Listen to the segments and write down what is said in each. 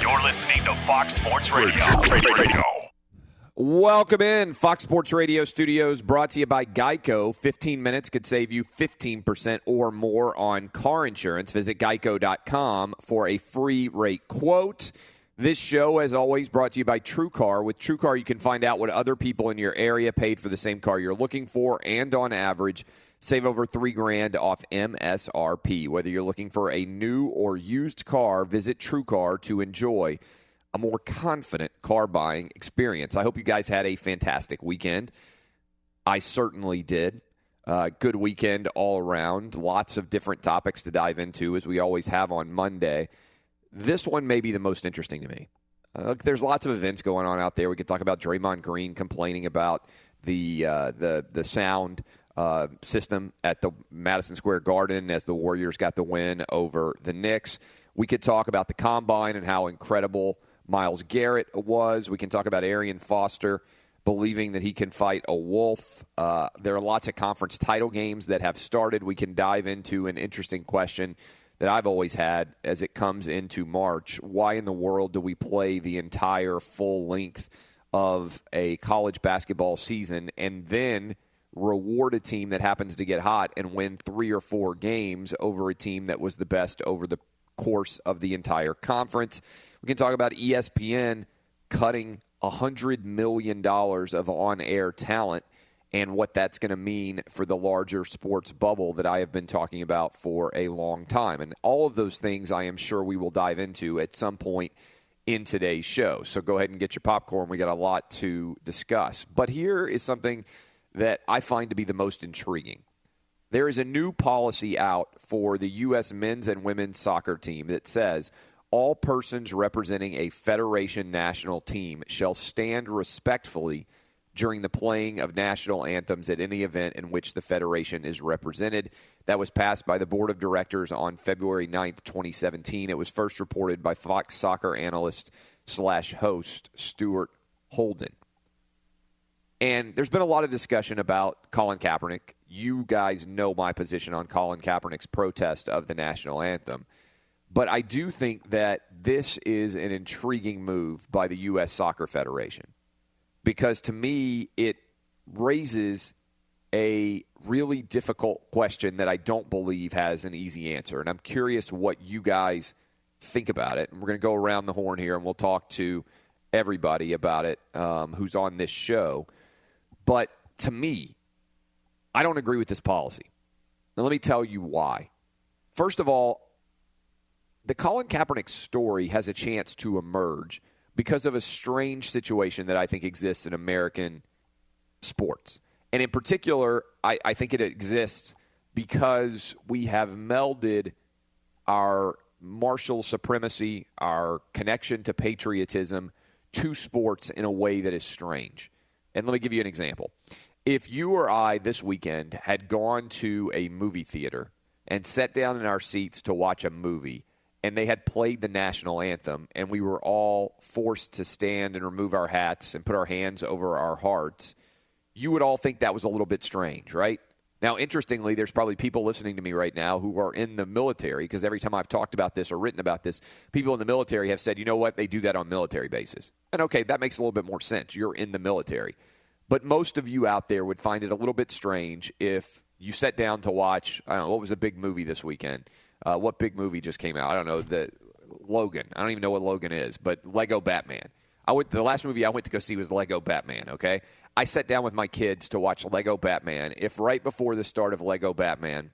You're listening to Fox Sports Radio. Radio. Welcome in, Fox Sports Radio studios, brought to you by Geico. 15 minutes could save you 15% or more on car insurance. Visit geico.com for a free rate quote. This show, as always, brought to you by TrueCar. With TrueCar, you can find out what other people in your area paid for the same car you're looking for, and on average, save over three grand off MSRP. Whether you're looking for a new or used car, visit TrueCar to enjoy a more confident car buying experience. I hope you guys had a fantastic weekend. I certainly did. Uh, good weekend all around. Lots of different topics to dive into, as we always have on Monday. This one may be the most interesting to me. Uh, there's lots of events going on out there. We could talk about Draymond Green complaining about the uh, the the sound uh, system at the Madison Square Garden as the Warriors got the win over the Knicks. We could talk about the combine and how incredible Myles Garrett was. We can talk about Arian Foster believing that he can fight a wolf. Uh, there are lots of conference title games that have started. We can dive into an interesting question that I've always had as it comes into March. Why in the world do we play the entire full length of a college basketball season and then reward a team that happens to get hot and win three or four games over a team that was the best over the course of the entire conference? We can talk about ESPN cutting $100 million of on air talent and what that's going to mean for the larger sports bubble that I have been talking about for a long time. And all of those things I am sure we will dive into at some point in today's show. So go ahead and get your popcorn. We got a lot to discuss. But here is something that I find to be the most intriguing. There is a new policy out for the U.S. men's and women's soccer team that says all persons representing a federation national team shall stand respectfully during the playing of national anthems at any event in which the federation is represented. That was passed by the board of directors on February 9th, 2017. It was first reported by Fox soccer analyst slash host Stuart Holden. And there's been a lot of discussion about Colin Kaepernick. You guys know my position on Colin Kaepernick's protest of the national anthem. But I do think that this is an intriguing move by the U.S. Soccer Federation because to me, it raises a really difficult question that I don't believe has an easy answer. And I'm curious what you guys think about it. And we're going to go around the horn here and we'll talk to everybody about it um, who's on this show. But to me, I don't agree with this policy. Now, let me tell you why. First of all, the Colin Kaepernick story has a chance to emerge because of a strange situation that I think exists in American sports. And in particular, I, I think it exists because we have melded our martial supremacy, our connection to patriotism, to sports in a way that is strange. And let me give you an example. If you or I this weekend had gone to a movie theater and sat down in our seats to watch a movie, and they had played the national anthem, and we were all forced to stand and remove our hats and put our hands over our hearts, you would all think that was a little bit strange, right? Now, interestingly, there's probably people listening to me right now who are in the military because every time I've talked about this or written about this, people in the military have said, you know what, they do that on military bases. And okay, that makes a little bit more sense. You're in the military. But most of you out there would find it a little bit strange if you sat down to watch, I don't know, what was a big movie this weekend? Uh, what big movie just came out? I don't know, the Logan. I don't even know what Logan is, but Lego Batman. I went, the last movie I went to go see was Lego Batman, okay? I sat down with my kids to watch Lego Batman. If right before the start of Lego Batman,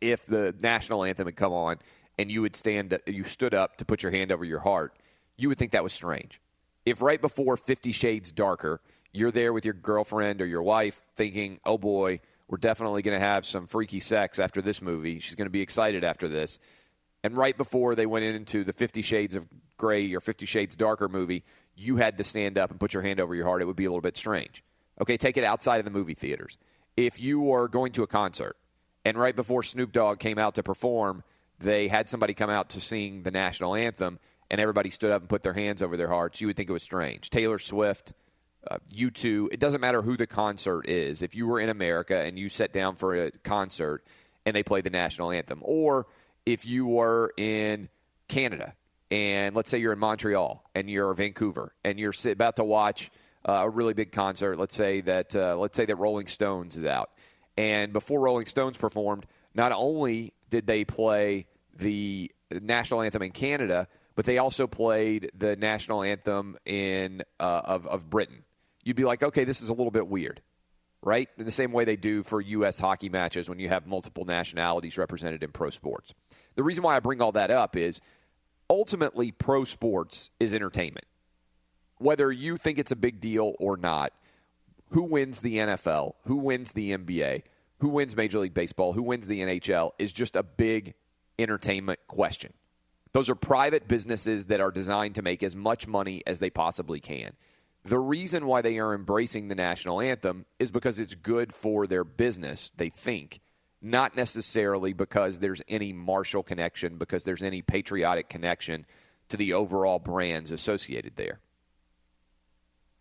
if the national anthem had come on and you would stand, you stood up to put your hand over your heart, you would think that was strange. If right before Fifty Shades Darker, you're there with your girlfriend or your wife thinking, oh boy, we're definitely going to have some freaky sex after this movie. She's going to be excited after this. And right before they went into the Fifty Shades of Grey or Fifty Shades Darker movie, you had to stand up and put your hand over your heart, it would be a little bit strange. Okay, take it outside of the movie theaters. If you are going to a concert and right before Snoop Dogg came out to perform, they had somebody come out to sing the national anthem and everybody stood up and put their hands over their hearts, you would think it was strange. Taylor Swift, uh, U2, it doesn't matter who the concert is. If you were in America and you sat down for a concert and they played the national anthem, or if you were in Canada and let's say you're in Montreal and you're Vancouver and you're about to watch uh, a really big concert. Let's say that uh, let's say that Rolling Stones is out, and before Rolling Stones performed, not only did they play the national anthem in Canada, but they also played the national anthem in uh, of of Britain. You'd be like, okay, this is a little bit weird, right? In the same way they do for U.S. hockey matches when you have multiple nationalities represented in pro sports. The reason why I bring all that up is ultimately pro sports is entertainment. Whether you think it's a big deal or not, who wins the NFL, who wins the NBA, who wins Major League Baseball, who wins the NHL is just a big entertainment question. Those are private businesses that are designed to make as much money as they possibly can. The reason why they are embracing the national anthem is because it's good for their business, they think, not necessarily because there's any martial connection, because there's any patriotic connection to the overall brands associated there.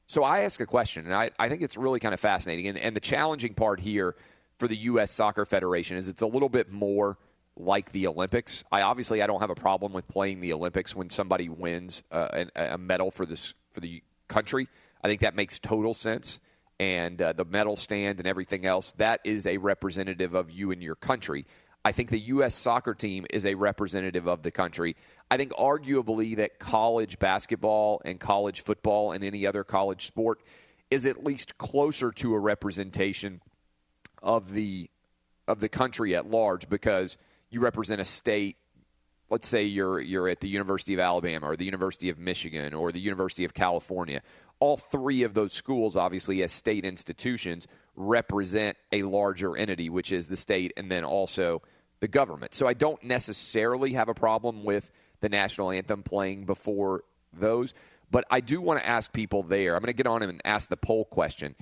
So I ask a question, and I, I think it's really kind of fascinating. And, and the challenging part here for the U.S. Soccer Federation is it's a little bit more like the Olympics. I obviously I don't have a problem with playing the Olympics when somebody wins uh, a, a medal for this for the country. I think that makes total sense and uh, the medal stand and everything else, that is a representative of you and your country. I think the U.S. soccer team is a representative of the country. I think arguably that college basketball and college football and any other college sport is at least closer to a representation of the of the country at large because you represent a state let's say you're you're at the University of Alabama or the University of Michigan or the University of California all three of those schools, obviously, as state institutions, represent a larger entity, which is the state, and then also the government. So I don't necessarily have a problem with the national anthem playing before those, but I do want to ask people there. I'm going to get on and ask the poll question.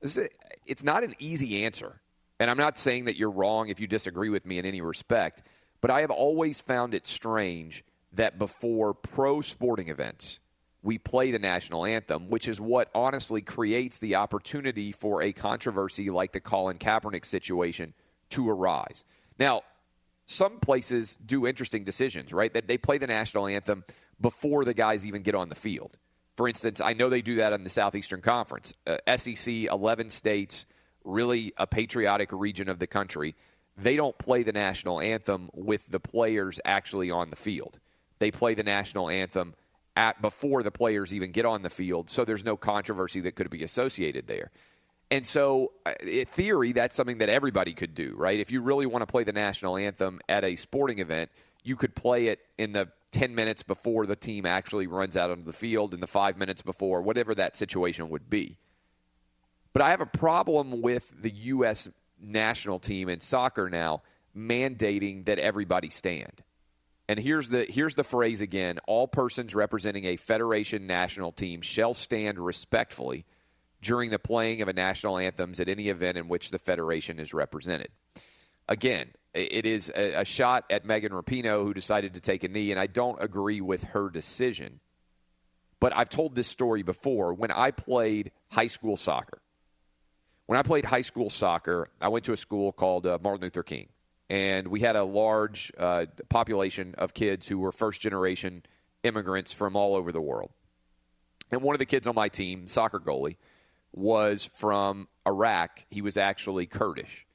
It's not an easy answer, and I'm not saying that you're wrong if you disagree with me in any respect, but I have always found it strange that before pro sporting events, we play the national anthem, which is what honestly creates the opportunity for a controversy like the Colin Kaepernick situation to arise. Now, some places do interesting decisions, right? That they play the national anthem before the guys even get on the field. For instance, I know they do that in the Southeastern Conference. Uh, SEC, 11 states, really a patriotic region of the country. They don't play the national anthem with the players actually on the field. They play the national anthem at before the players even get on the field, so there's no controversy that could be associated there. And so, uh, in theory, that's something that everybody could do, right? If you really want to play the national anthem at a sporting event, you could play it in the 10 minutes before the team actually runs out onto the field and the five minutes before, whatever that situation would be. But I have a problem with the U.S. national team in soccer now mandating that everybody stand. And here's the here's the phrase again: all persons representing a federation national team shall stand respectfully during the playing of a national anthems at any event in which the federation is represented. Again, it is a, a shot at Megan Rapinoe who decided to take a knee, and I don't agree with her decision. But I've told this story before. When I played high school soccer, when I played high school soccer, I went to a school called uh, Martin Luther King and we had a large uh, population of kids who were first generation immigrants from all over the world. And one of the kids on my team, soccer goalie, was from Iraq. He was actually Kurdish.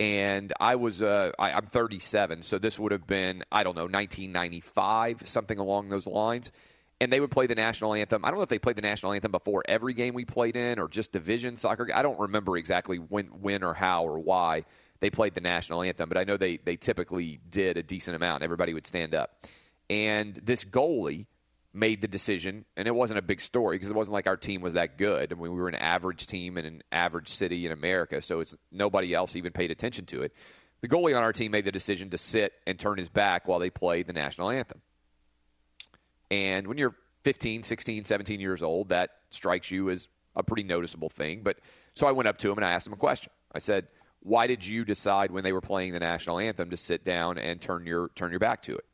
And I was, uh, I, I'm 37, so this would have been, I don't know, 1995, something along those lines. And they would play the national anthem. I don't know if they played the national anthem before every game we played in or just division soccer. I don't remember exactly when, when or how or why they played the national anthem, but I know they, they typically did a decent amount. Everybody would stand up. And this goalie made the decision, and it wasn't a big story because it wasn't like our team was that good. I mean, we were an average team in an average city in America, so it's nobody else even paid attention to it. The goalie on our team made the decision to sit and turn his back while they played the national anthem. And when you're 15, 16, 17 years old, that strikes you as a pretty noticeable thing. But so I went up to him and I asked him a question. I said, why did you decide when they were playing the national anthem to sit down and turn your turn your back to it?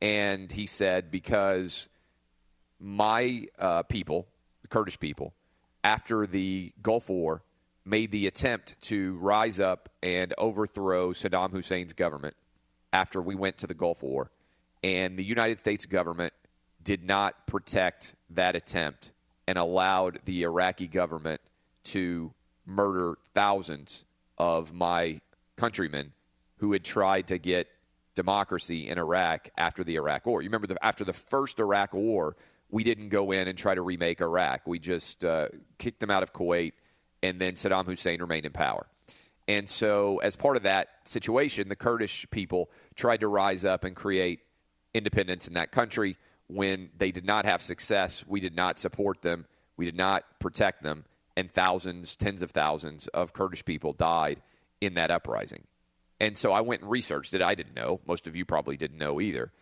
And he said because my uh, people, the Kurdish people, after the Gulf War, made the attempt to rise up and overthrow Saddam Hussein's government after we went to the Gulf War, and the United States government did not protect that attempt and allowed the Iraqi government to murder thousands of my countrymen who had tried to get democracy in Iraq after the Iraq War. You remember the, after the first Iraq War, we didn't go in and try to remake Iraq. We just uh, kicked them out of Kuwait, and then Saddam Hussein remained in power. And so, as part of that situation, the Kurdish people tried to rise up and create independence in that country. When they did not have success, we did not support them, we did not protect them, and thousands, tens of thousands of Kurdish people died in that uprising. And so I went and researched it. I didn't know. Most of you probably didn't know either.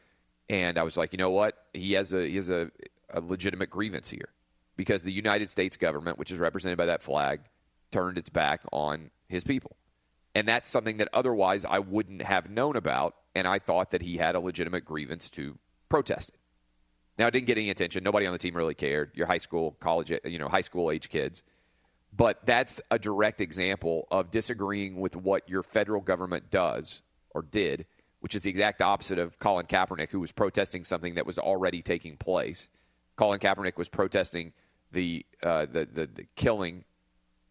And I was like, you know what? He has a he has a, a legitimate grievance here because the United States government, which is represented by that flag, turned its back on his people. And that's something that otherwise I wouldn't have known about. And I thought that he had a legitimate grievance to protest it. Now, it didn't get any attention. Nobody on the team really cared. Your high school, college, you know, high school age kids. But that's a direct example of disagreeing with what your federal government does or did, which is the exact opposite of Colin Kaepernick, who was protesting something that was already taking place. Colin Kaepernick was protesting the, uh, the, the, the killing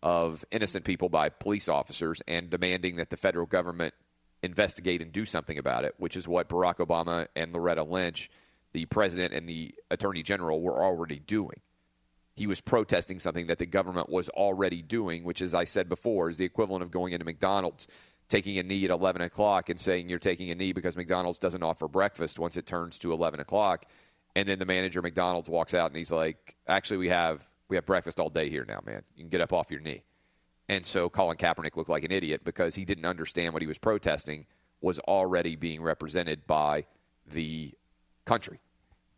of innocent people by police officers and demanding that the federal government investigate and do something about it, which is what Barack Obama and Loretta Lynch, the president and the attorney general, were already doing he was protesting something that the government was already doing, which, as I said before, is the equivalent of going into McDonald's, taking a knee at 11 o'clock and saying you're taking a knee because McDonald's doesn't offer breakfast once it turns to 11 o'clock. And then the manager McDonald's walks out and he's like, actually, we have, we have breakfast all day here now, man. You can get up off your knee. And so Colin Kaepernick looked like an idiot because he didn't understand what he was protesting was already being represented by the country.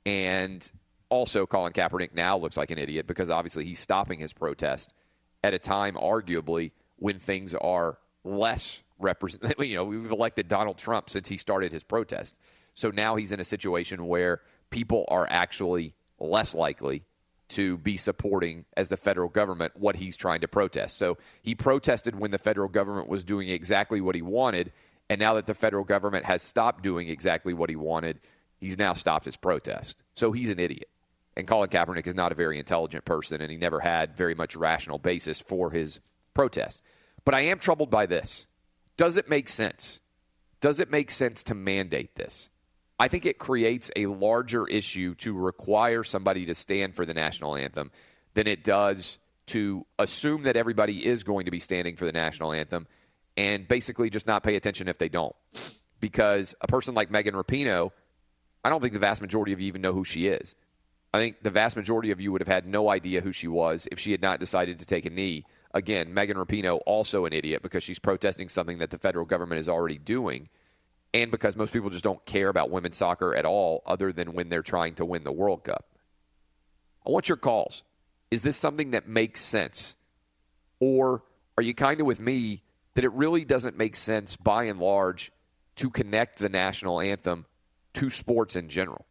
And also, Colin Kaepernick now looks like an idiot because obviously he's stopping his protest at a time, arguably, when things are less represent. You know, we've elected Donald Trump since he started his protest. So now he's in a situation where people are actually less likely to be supporting as the federal government what he's trying to protest. So he protested when the federal government was doing exactly what he wanted, and now that the federal government has stopped doing exactly what he wanted, he's now stopped his protest. So he's an idiot. And Colin Kaepernick is not a very intelligent person, and he never had very much rational basis for his protest. But I am troubled by this. Does it make sense? Does it make sense to mandate this? I think it creates a larger issue to require somebody to stand for the national anthem than it does to assume that everybody is going to be standing for the national anthem and basically just not pay attention if they don't. Because a person like Megan Rapinoe I don't think the vast majority of you even know who she is. I think the vast majority of you would have had no idea who she was if she had not decided to take a knee. Again, Megan Rapinoe, also an idiot because she's protesting something that the federal government is already doing, and because most people just don't care about women's soccer at all, other than when they're trying to win the World Cup. I want your calls. Is this something that makes sense? Or are you kind of with me that it really doesn't make sense by and large to connect the national anthem to sports in general?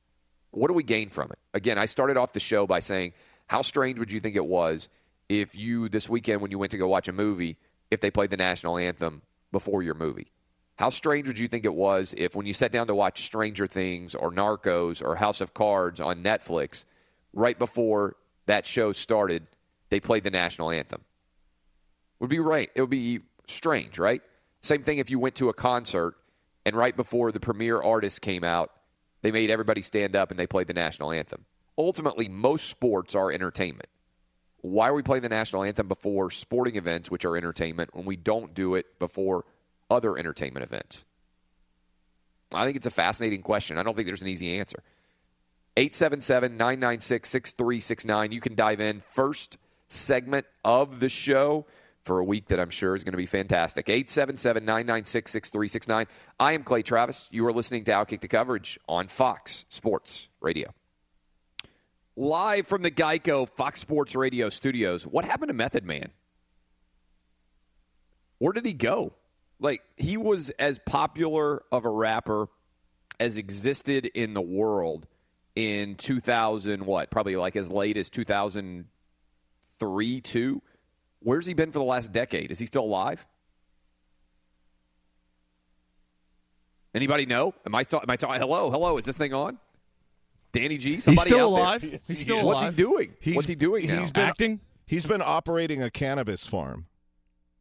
What do we gain from it? Again, I started off the show by saying, how strange would you think it was if you, this weekend, when you went to go watch a movie, if they played the national anthem before your movie? How strange would you think it was if, when you sat down to watch Stranger Things or Narcos or House of Cards on Netflix, right before that show started, they played the national anthem? Would be right. It would be strange, right? Same thing if you went to a concert and right before the premier artist came out, they made everybody stand up and they played the national anthem. Ultimately, most sports are entertainment. Why are we playing the national anthem before sporting events, which are entertainment, when we don't do it before other entertainment events? I think it's a fascinating question. I don't think there's an easy answer. 877 996 6369. You can dive in. First segment of the show for a week that I'm sure is going to be fantastic. 877 996 6369. I am Clay Travis. You are listening to Outkick the Coverage on Fox Sports Radio. Live from the Geico Fox Sports Radio studios. What happened to Method Man? Where did he go? Like, he was as popular of a rapper as existed in the world in 2000, what? Probably like as late as 2003, 2 Where's he been for the last decade? Is he still alive? Anybody know? Am I am I talking? Hello, hello. Is this thing on? Danny G. He's still out there? alive. He's still What's alive. he doing? He's- What's he doing now? he's been- Acting. He's been operating a cannabis farm.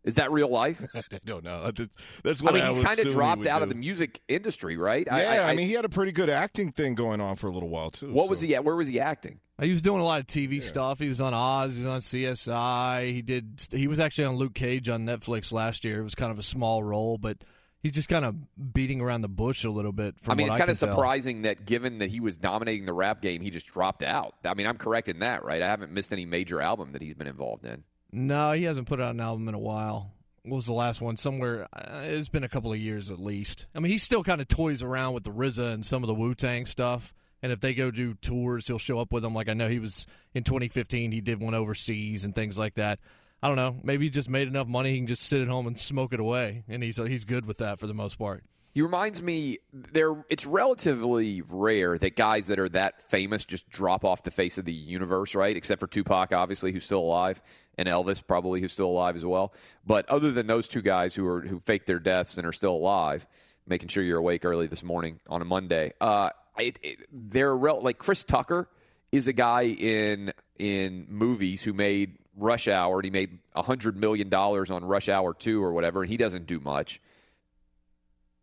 Is that real life? I don't know. That's, that's I mean, I, he's kind of dropped would out of the music industry, right? Yeah, I, mean, he had a pretty good acting thing going on for a little while too. what so. was he at? Where was he acting? He was doing a lot of TV stuff. He was on Oz. He was on CSI. He did. He was actually on Luke Cage on Netflix last year. It was kind of a small role, but he's just kind of beating around the bush a little bit. From I mean, it's I kind of can tell. surprising that given that he was dominating the rap game, he just dropped out. I mean, I'm correct in that, right? I haven't missed any major album that he's been involved in. No, he hasn't put out an album in a while. What was the last one? Somewhere. Uh, it's been a couple of years at least. I mean, he still kind of toys around with the RZA and some of the Wu Tang stuff. And if they go do tours, he'll show up with them. Like I know he was in 2015. He did one overseas and things like that. I don't know. Maybe he just made enough money he can just sit at home and smoke it away, and he's he's good with that for the most part. He reminds me there it's relatively rare that guys that are that famous just drop off the face of the universe, right? Except for Tupac obviously who's still alive and Elvis probably who's still alive as well. But other than those two guys who are who faked their deaths and are still alive, making sure you're awake early this morning on a Monday. Uh it, it, they're rel- like Chris Tucker is a guy in in movies who made Rush Hour and he made a hundred million dollars on Rush Hour two or whatever, and he doesn't do much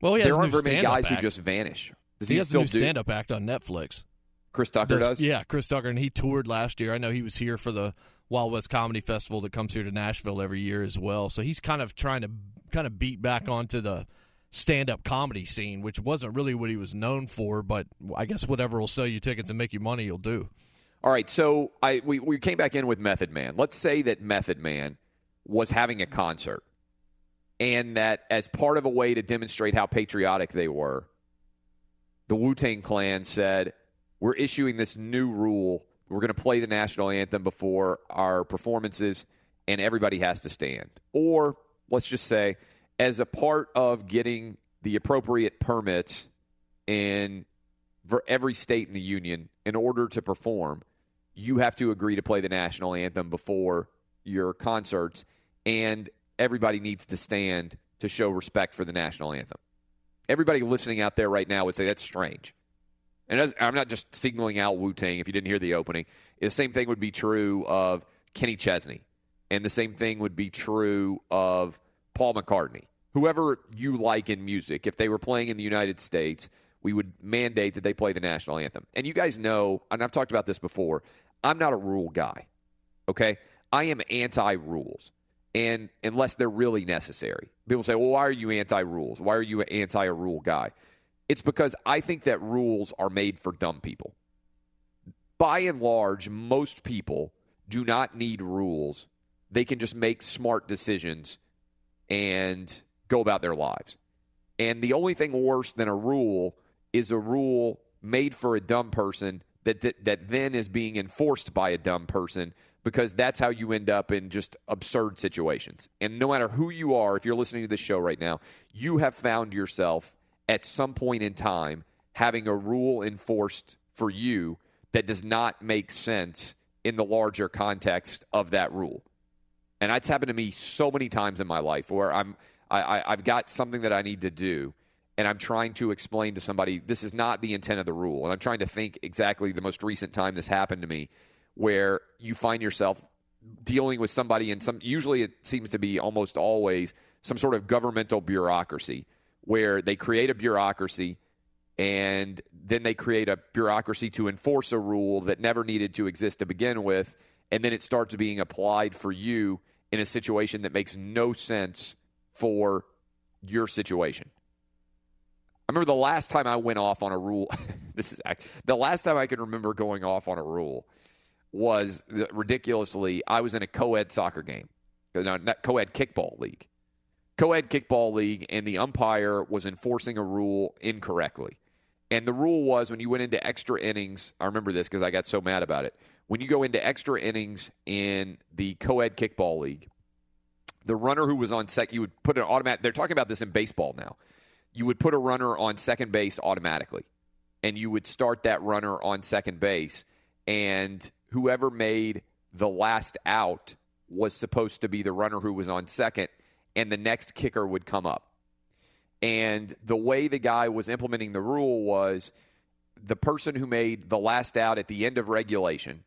Well, he has there aren't very many guys who just vanish. Does he, he, has still a new do? stand-up act on Netflix. Chris Tucker does. Yeah, Chris Tucker, and he toured last year. I know he was here for the Wild West Comedy Festival that comes here to Nashville every year as well. So he's kind of trying to kind of beat back onto the stand-up comedy scene, which wasn't really what he was known for. But I guess whatever will sell you tickets and make you money, you'll do. All right, so I we, we came back in with Method Man. Let's say that Method Man was having a concert, and that as part of a way to demonstrate how patriotic they were, the Wu Tang Clan said, "We're issuing this new rule. We're going to play the national anthem before our performances, and everybody has to stand." Or let's just say, as a part of getting the appropriate permits in for every state in the union in order to perform you have to agree to play the national anthem before your concerts and everybody needs to stand to show respect for the national anthem. Everybody listening out there right now would say that's strange. And i'm not just signaling out wu-tang if you didn't hear the opening. The same thing would be true of kenny chesney and the same thing would be true of paul mccartney whoever you like in music if they were playing in the united states we would mandate that they play the national anthem. And you guys know, and I've talked about this before, I'm not a rule guy. Okay? I am anti rules. And unless they're really necessary. People say, well, why are you anti rules? Why are you an anti rule guy? It's because I think that rules are made for dumb people. By and large, most people do not need rules. They can just make smart decisions and go about their lives. And the only thing worse than a rule is a rule made for a dumb person that, that, that then is being enforced by a dumb person because that's how you end up in just absurd situations. And no matter who you are, if you're listening to this show right now, you have found yourself at some point in time having a rule enforced for you that does not make sense in the larger context of that rule. And that's happened to me so many times in my life where I'm I, I, I've got something that I need to do and I'm trying to explain to somebody this is not the intent of the rule. And I'm trying to think exactly the most recent time this happened to me where you find yourself dealing with somebody and some usually it seems to be almost always some sort of governmental bureaucracy where they create a bureaucracy and then they create a bureaucracy to enforce a rule that never needed to exist to begin with and then it starts being applied for you in a situation that makes no sense for your situation. I remember the last time I went off on a rule. this is the last time I can remember going off on a rule was ridiculously. I was in a co-ed soccer game, uh, no, not co-ed kickball league, co-ed kickball league, and the umpire was enforcing a rule incorrectly. And the rule was when you went into extra innings. I remember this because I got so mad about it. When you go into extra innings in the co-ed kickball league, the runner who was on second, you would put an automatic. They're talking about this in baseball now. You would put a runner on second base automatically, and you would start that runner on second base, and whoever made the last out was supposed to be the runner who was on second, and the next kicker would come up. And the way the guy was implementing the rule was the person who made the last out at the end of regulation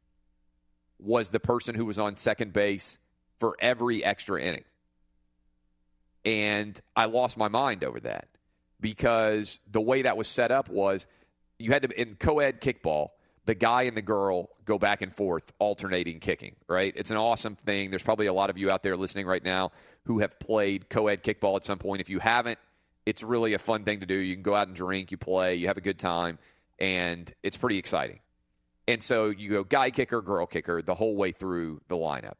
was the person who was on second base for every extra inning. And I lost my mind over that because the way that was set up was you had to, in co ed kickball, the guy and the girl go back and forth, alternating kicking, right? It's an awesome thing. There's probably a lot of you out there listening right now who have played co ed kickball at some point. If you haven't, it's really a fun thing to do. You can go out and drink, you play, you have a good time, and it's pretty exciting. And so you go guy kicker, girl kicker the whole way through the lineup.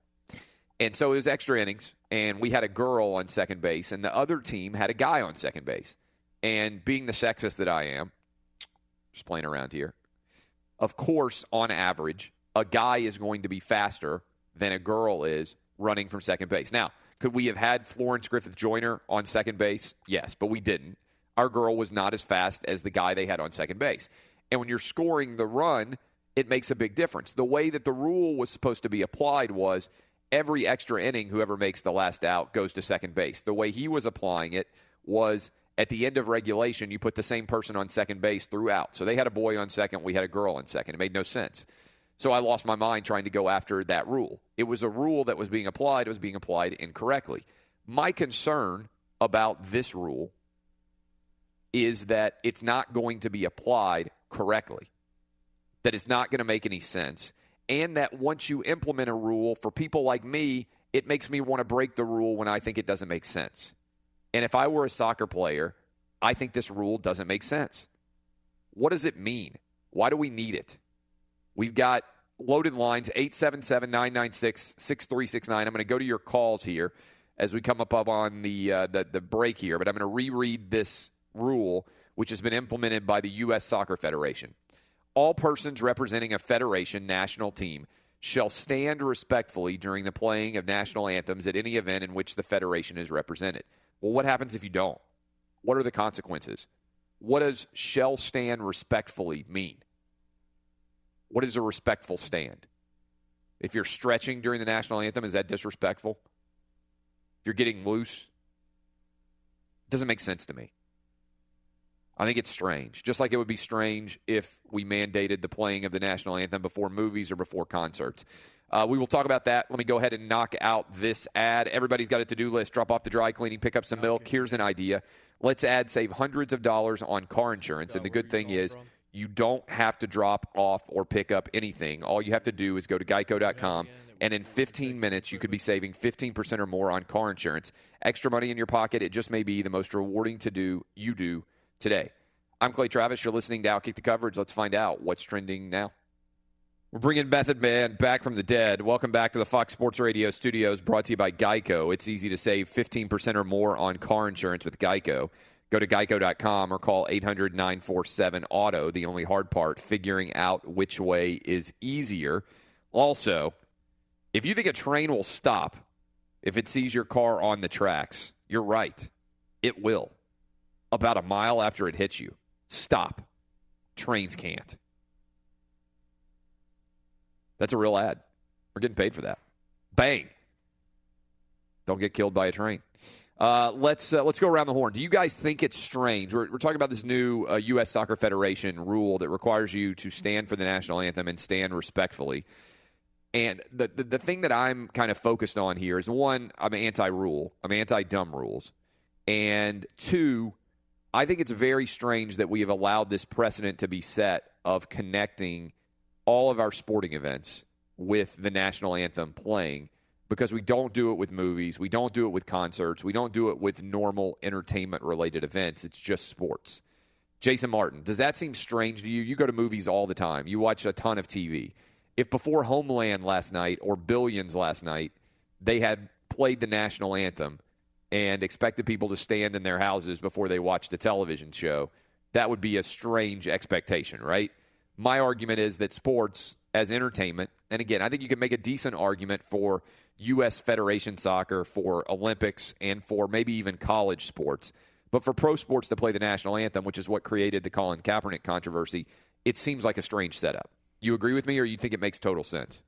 And so it was extra innings, and we had a girl on second base, and the other team had a guy on second base. And being the sexist that I am, just playing around here, of course, on average, a guy is going to be faster than a girl is running from second base. Now, could we have had Florence Griffith Joyner on second base? Yes, but we didn't. Our girl was not as fast as the guy they had on second base. And when you're scoring the run, it makes a big difference. The way that the rule was supposed to be applied was every extra inning, whoever makes the last out goes to second base. The way he was applying it was at the end of regulation, you put the same person on second base throughout. So they had a boy on second, we had a girl on second. It made no sense. So I lost my mind trying to go after that rule. It was a rule that was being applied, it was being applied incorrectly. My concern about this rule is that it's not going to be applied correctly, that it's not going to make any sense and that once you implement a rule for people like me, it makes me want to break the rule when I think it doesn't make sense. And if I were a soccer player, I think this rule doesn't make sense. What does it mean? Why do we need it? We've got loaded lines 877 996 6369. I'm going to go to your calls here as we come up, on the, uh, the, the break here, but I'm going to reread this rule, which has been implemented by the U.S. Soccer Federation all persons representing a federation national team shall stand respectfully during the playing of national anthems at any event in which the federation is represented. Well, what happens if you don't? What are the consequences? What does shall stand respectfully mean? What is a respectful stand? If you're stretching during the national anthem, is that disrespectful? If you're getting loose, it doesn't make sense to me. I think it's strange. Just like it would be strange if we mandated the playing of the national anthem before movies or before concerts. Uh, we will talk about that. Let me go ahead and knock out this ad. Everybody's got a to do list. Drop off the dry cleaning, pick up some milk. Here's an idea. Let's add save hundreds of dollars on car insurance. And the good thing is, you don't have to drop off or pick up anything. All you have to do is go to geico.com, and in 15 minutes, you could be saving 15% or more on car insurance. Extra money in your pocket. It just may be the most rewarding to do you do today. I'm Clay Travis. You're listening to Outkick the Coverage. Let's find out what's trending now. We're bringing Method Man back from the dead. Welcome back to the Fox Sports Radio studios brought to you by Geico. It's easy to save 15% or more on car insurance with Geico. Go to geico.com or call 800 947 Auto. The only hard part, figuring out which way is easier. Also, if you think a train will stop if it sees your car on the tracks, you're right. It will. About a mile after it hits you. Stop. Trains can't. That's a real ad. We're getting paid for that. Bang. Don't get killed by a train. Uh, let's uh, let's go around the horn. Do you guys think it's strange? We're, we're talking about this new uh, U.S. Soccer Federation rule that requires you to stand for the national anthem and stand respectfully. And the, the, the thing that I'm kind of focused on here is one, I'm anti-rule. I'm anti-dumb rules. And two, I think it's very strange that we have allowed this precedent to be set of connecting all of our sporting events with the national anthem playing because we don't do it with movies, we don't do it with concerts, we don't do it with normal entertainment related events. It's just sports. Jason Martin, does that seem strange to you? You go to movies all the time. You watch a ton of TV. If before Homeland last night or Billions last night, they had played the national anthem and expected people to stand in their houses before they watched a television show, that would be a strange expectation, right? My argument is that sports as entertainment, and again, I think you can make a decent argument for U.S. Federation soccer, for Olympics, and for maybe even college sports. But for pro sports to play the national anthem, which is what created the Colin Kaepernick controversy, it seems like a strange setup. You agree with me, or you think it makes total sense?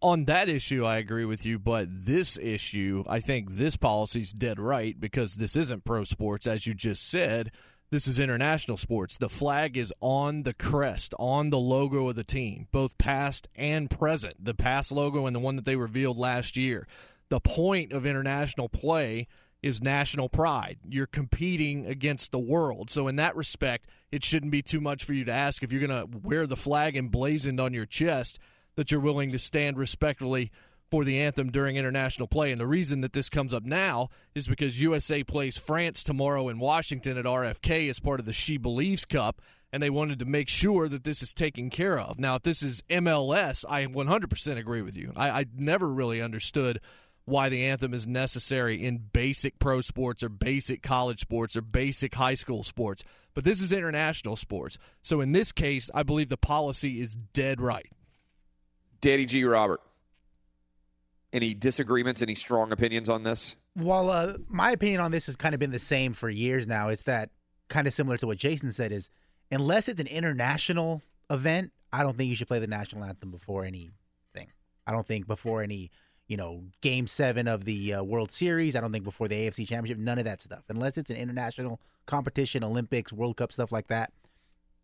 On that issue, I agree with you, but this issue, I think this policy's dead right because this isn't pro sports, as you just said. This is international sports. The flag is on the crest, on the logo of the team, both past and present. The past logo and the one that they revealed last year. The point of international play is national pride. You're competing against the world. So, in that respect, it shouldn't be too much for you to ask if you're going to wear the flag emblazoned on your chest that you're willing to stand respectfully for the anthem during international play. And the reason that this comes up now is because USA plays France tomorrow in Washington at RFK as part of the She Believes Cup, and they wanted to make sure that this is taken care of. Now, if this is MLS, I 100% agree with you. I, I never really understood why the anthem is necessary in basic pro sports or basic college sports or basic high school sports. But this is international sports. So in this case, I believe the policy is dead right. Danny G. Robert, any disagreements, any strong opinions on this? Well, uh, my opinion on this has kind of been the same for years now. It's that kind of similar to what Jason said is unless it's an international event, I don't think you should play the national anthem before anything. I don't think before any, you know, game seven of the uh, World Series. I don't think before the AFC Championship. None of that stuff. Unless it's an international competition, Olympics, World Cup, stuff like that,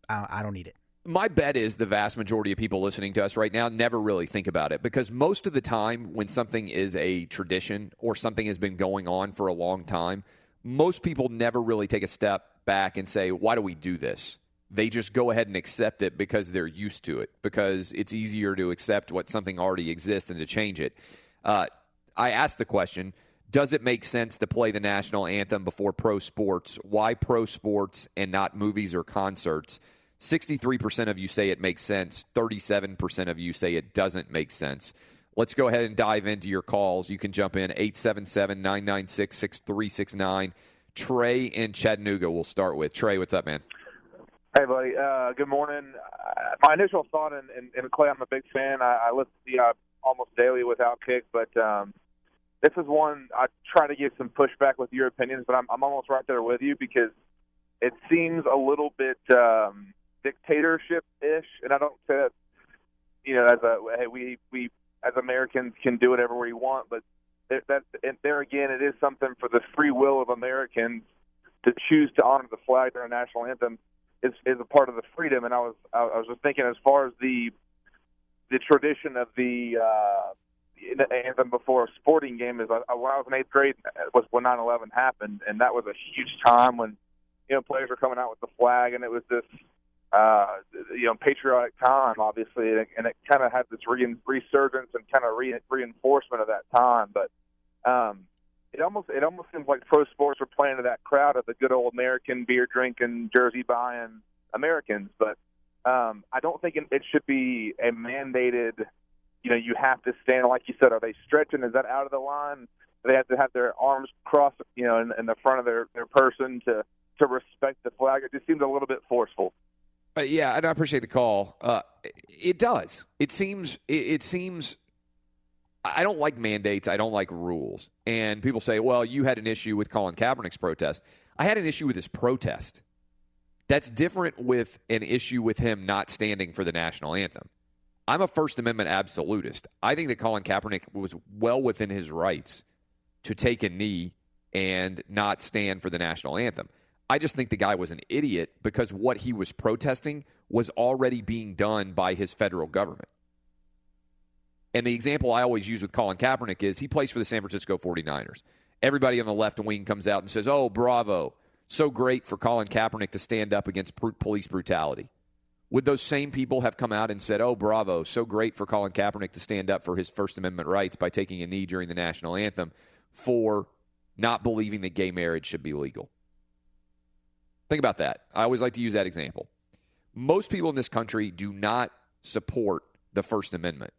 I, I don't need it my bet is the vast majority of people listening to us right now never really think about it because most of the time when something is a tradition or something has been going on for a long time, most people never really take a step back and say, why do we do this? They just go ahead and accept it because they're used to it, because it's easier to accept what something already exists than to change it. Uh, I asked the question Does it make sense to play the national anthem before pro sports? Why pro sports and not movies or concerts? 63% of you say it makes sense. 37% of you say it doesn't make sense. Let's go ahead and dive into your calls. You can jump in 877 996 6369. Trey in Chattanooga, we'll start with. Trey, what's up, man? Hey, buddy. Uh, good morning. Uh, my initial thought, and, and, and Clay, I'm a big fan. I, I listen to you uh, almost daily without kick, but um, this is one I try to give some pushback with your opinions, but I'm, I'm almost right there with you because it seems a little bit um, dictatorship ish, and I don't say that you know as a hey we we as Americans can do whatever we want, but that and there again it is something for the free will of Americans to choose to honor the flag a national anthem is is a part of the freedom. And I was I was just thinking as far as the the tradition of the uh, anthem before a sporting game is. I, when I was in eighth grade was when 9/11 happened, and that was a huge time when you know players were coming out with the flag, and it was this uh, you know, patriotic time, obviously, and it, and it kind of had this re- resurgence and kind of re- reinforcement of that time. But um, it almost it almost seems like pro sports were playing to that crowd of the good old American beer drinking, jersey buying Americans. But um, I don't think it, it should be a mandated. You know, you have to stand like you said. Are they stretching? Is that out of the line? They have to have their arms crossed, you know, in, in the front of their their person to to respect the flag. It just seems a little bit forceful. Uh, yeah, and I appreciate the call. Uh, it does. It seems. It, it seems. I don't like mandates. I don't like rules. And people say, "Well, you had an issue with Colin Kaepernick's protest." I had an issue with his protest. That's different with an issue with him not standing for the national anthem. I'm a First Amendment absolutist. I think that Colin Kaepernick was well within his rights to take a knee and not stand for the national anthem. I just think the guy was an idiot because what he was protesting was already being done by his federal government. And the example I always use with Colin Kaepernick is he plays for the San Francisco 49ers. Everybody on the left wing comes out and says, Oh, bravo. So great for Colin Kaepernick to stand up against police brutality. Would those same people have come out and said, Oh, bravo. So great for Colin Kaepernick to stand up for his First Amendment rights by taking a knee during the national anthem for not believing that gay marriage should be legal? Think about that. I always like to use that example. Most people in this country do not support the First Amendment.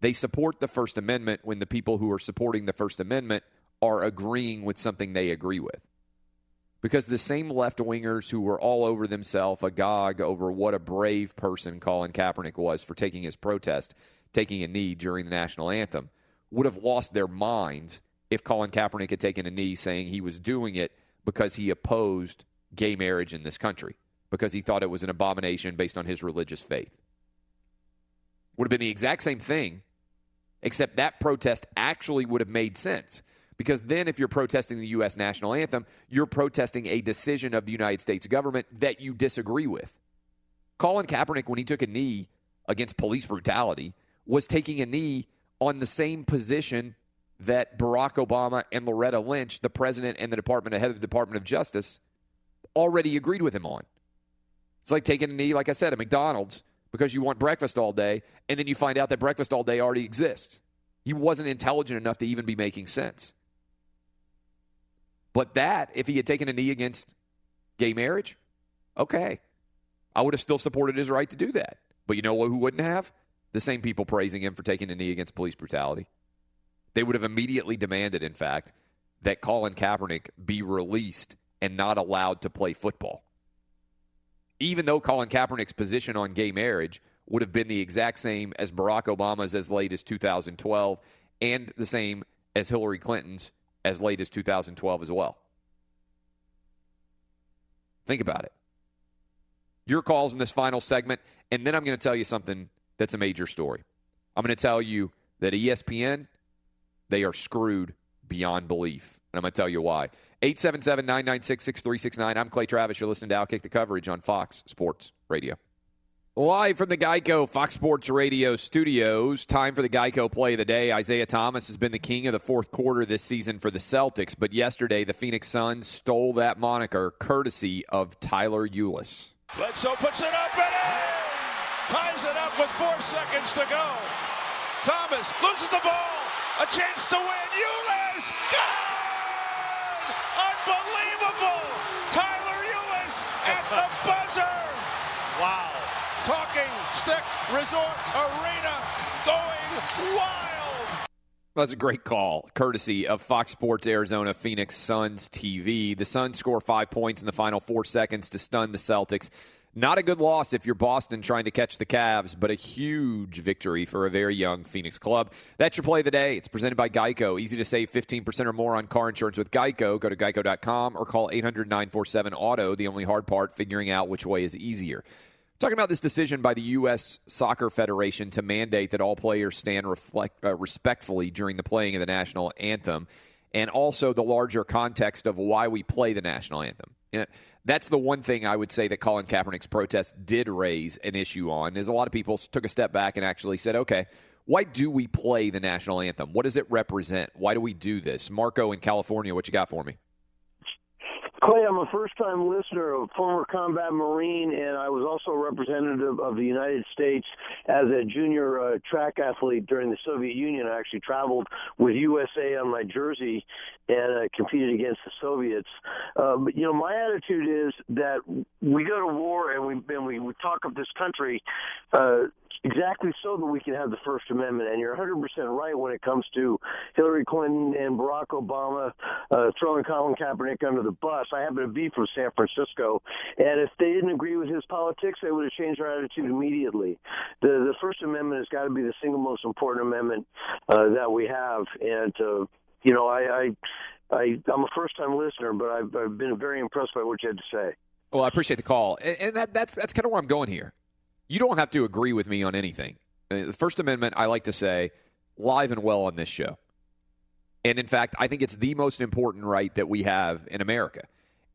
They support the First Amendment when the people who are supporting the First Amendment are agreeing with something they agree with. Because the same left wingers who were all over themselves agog over what a brave person Colin Kaepernick was for taking his protest, taking a knee during the national anthem, would have lost their minds if Colin Kaepernick had taken a knee saying he was doing it because he opposed gay marriage in this country because he thought it was an abomination based on his religious faith. Would have been the exact same thing, except that protest actually would have made sense. Because then, if you're protesting the U.S. national anthem, you're protesting a decision of the United States government that you disagree with. Colin Kaepernick, when he took a knee against police brutality, was taking a knee on the same position that Barack Obama and Loretta Lynch, the president and the department, head of the Department of Justice, already agreed with him on. It's like taking a knee, like I said, at McDonald's because you want breakfast all day, and then you find out that breakfast all day already exists. He wasn't intelligent enough to even be making sense. But that, if he had taken a knee against gay marriage, okay. I would have still supported his right to do that. But you know what who wouldn't have? The same people praising him for taking a knee against police brutality. They would have immediately demanded, in fact, that Colin Kaepernick be released and not allowed to play football. Even though Colin Kaepernick's position on gay marriage would have been the exact same as Barack Obama's as late as 2012 and the same as Hillary Clinton's as late as 2012 as well. Think about it. Your calls in this final segment, and then I'm going to tell you something that's a major story. I'm going to tell you that ESPN, they are screwed beyond belief. And I'm going to tell you why. 877 996 6369. I'm Clay Travis. You're listening to Outkick the Coverage on Fox Sports Radio. Live from the Geico Fox Sports Radio studios, time for the Geico play of the day. Isaiah Thomas has been the king of the fourth quarter this season for the Celtics, but yesterday the Phoenix Suns stole that moniker courtesy of Tyler Ulis. Bledsoe puts it up and in! Ties it up with four seconds to go. Thomas loses the ball. A chance to win. Ulis! Good! Unbelievable! Tyler Ulis at the buzzer! Wow. Talking Stick Resort Arena going wild. That's a great call, courtesy of Fox Sports Arizona Phoenix Suns TV. The Suns score five points in the final four seconds to stun the Celtics. Not a good loss if you're Boston trying to catch the Cavs, but a huge victory for a very young Phoenix club. That's your play of the day. It's presented by Geico. Easy to save 15% or more on car insurance with Geico. Go to geico.com or call 800 947 Auto. The only hard part, figuring out which way is easier. Talking about this decision by the U.S. Soccer Federation to mandate that all players stand reflect, uh, respectfully during the playing of the national anthem, and also the larger context of why we play the national anthem. You know, that's the one thing I would say that Colin Kaepernick's protest did raise an issue on. Is a lot of people took a step back and actually said, "Okay, why do we play the national anthem? What does it represent? Why do we do this?" Marco in California, what you got for me? Clay, I'm a first time listener, a former combat Marine, and I was also a representative of the United States as a junior uh, track athlete during the Soviet Union. I actually traveled with USA on my jersey and uh, competed against the Soviets. Uh, but, you know, my attitude is that we go to war and we, and we, we talk of this country. Exactly so that we can have the First Amendment. And you're 100% right when it comes to Hillary Clinton and Barack Obama uh, throwing Colin Kaepernick under the bus. I happen to be from San Francisco, and if they didn't agree with his politics, they would have changed their attitude immediately. The, the First Amendment has got to be the single most important amendment uh, that we have. And, uh, you know, I, I, I, I'm a first time listener, but I've, I've been very impressed by what you had to say. Well, I appreciate the call, and, and that, that's that's kind of where I'm going here. You don't have to agree with me on anything. Uh, The First Amendment, I like to say, live and well on this show. And in fact, I think it's the most important right that we have in America.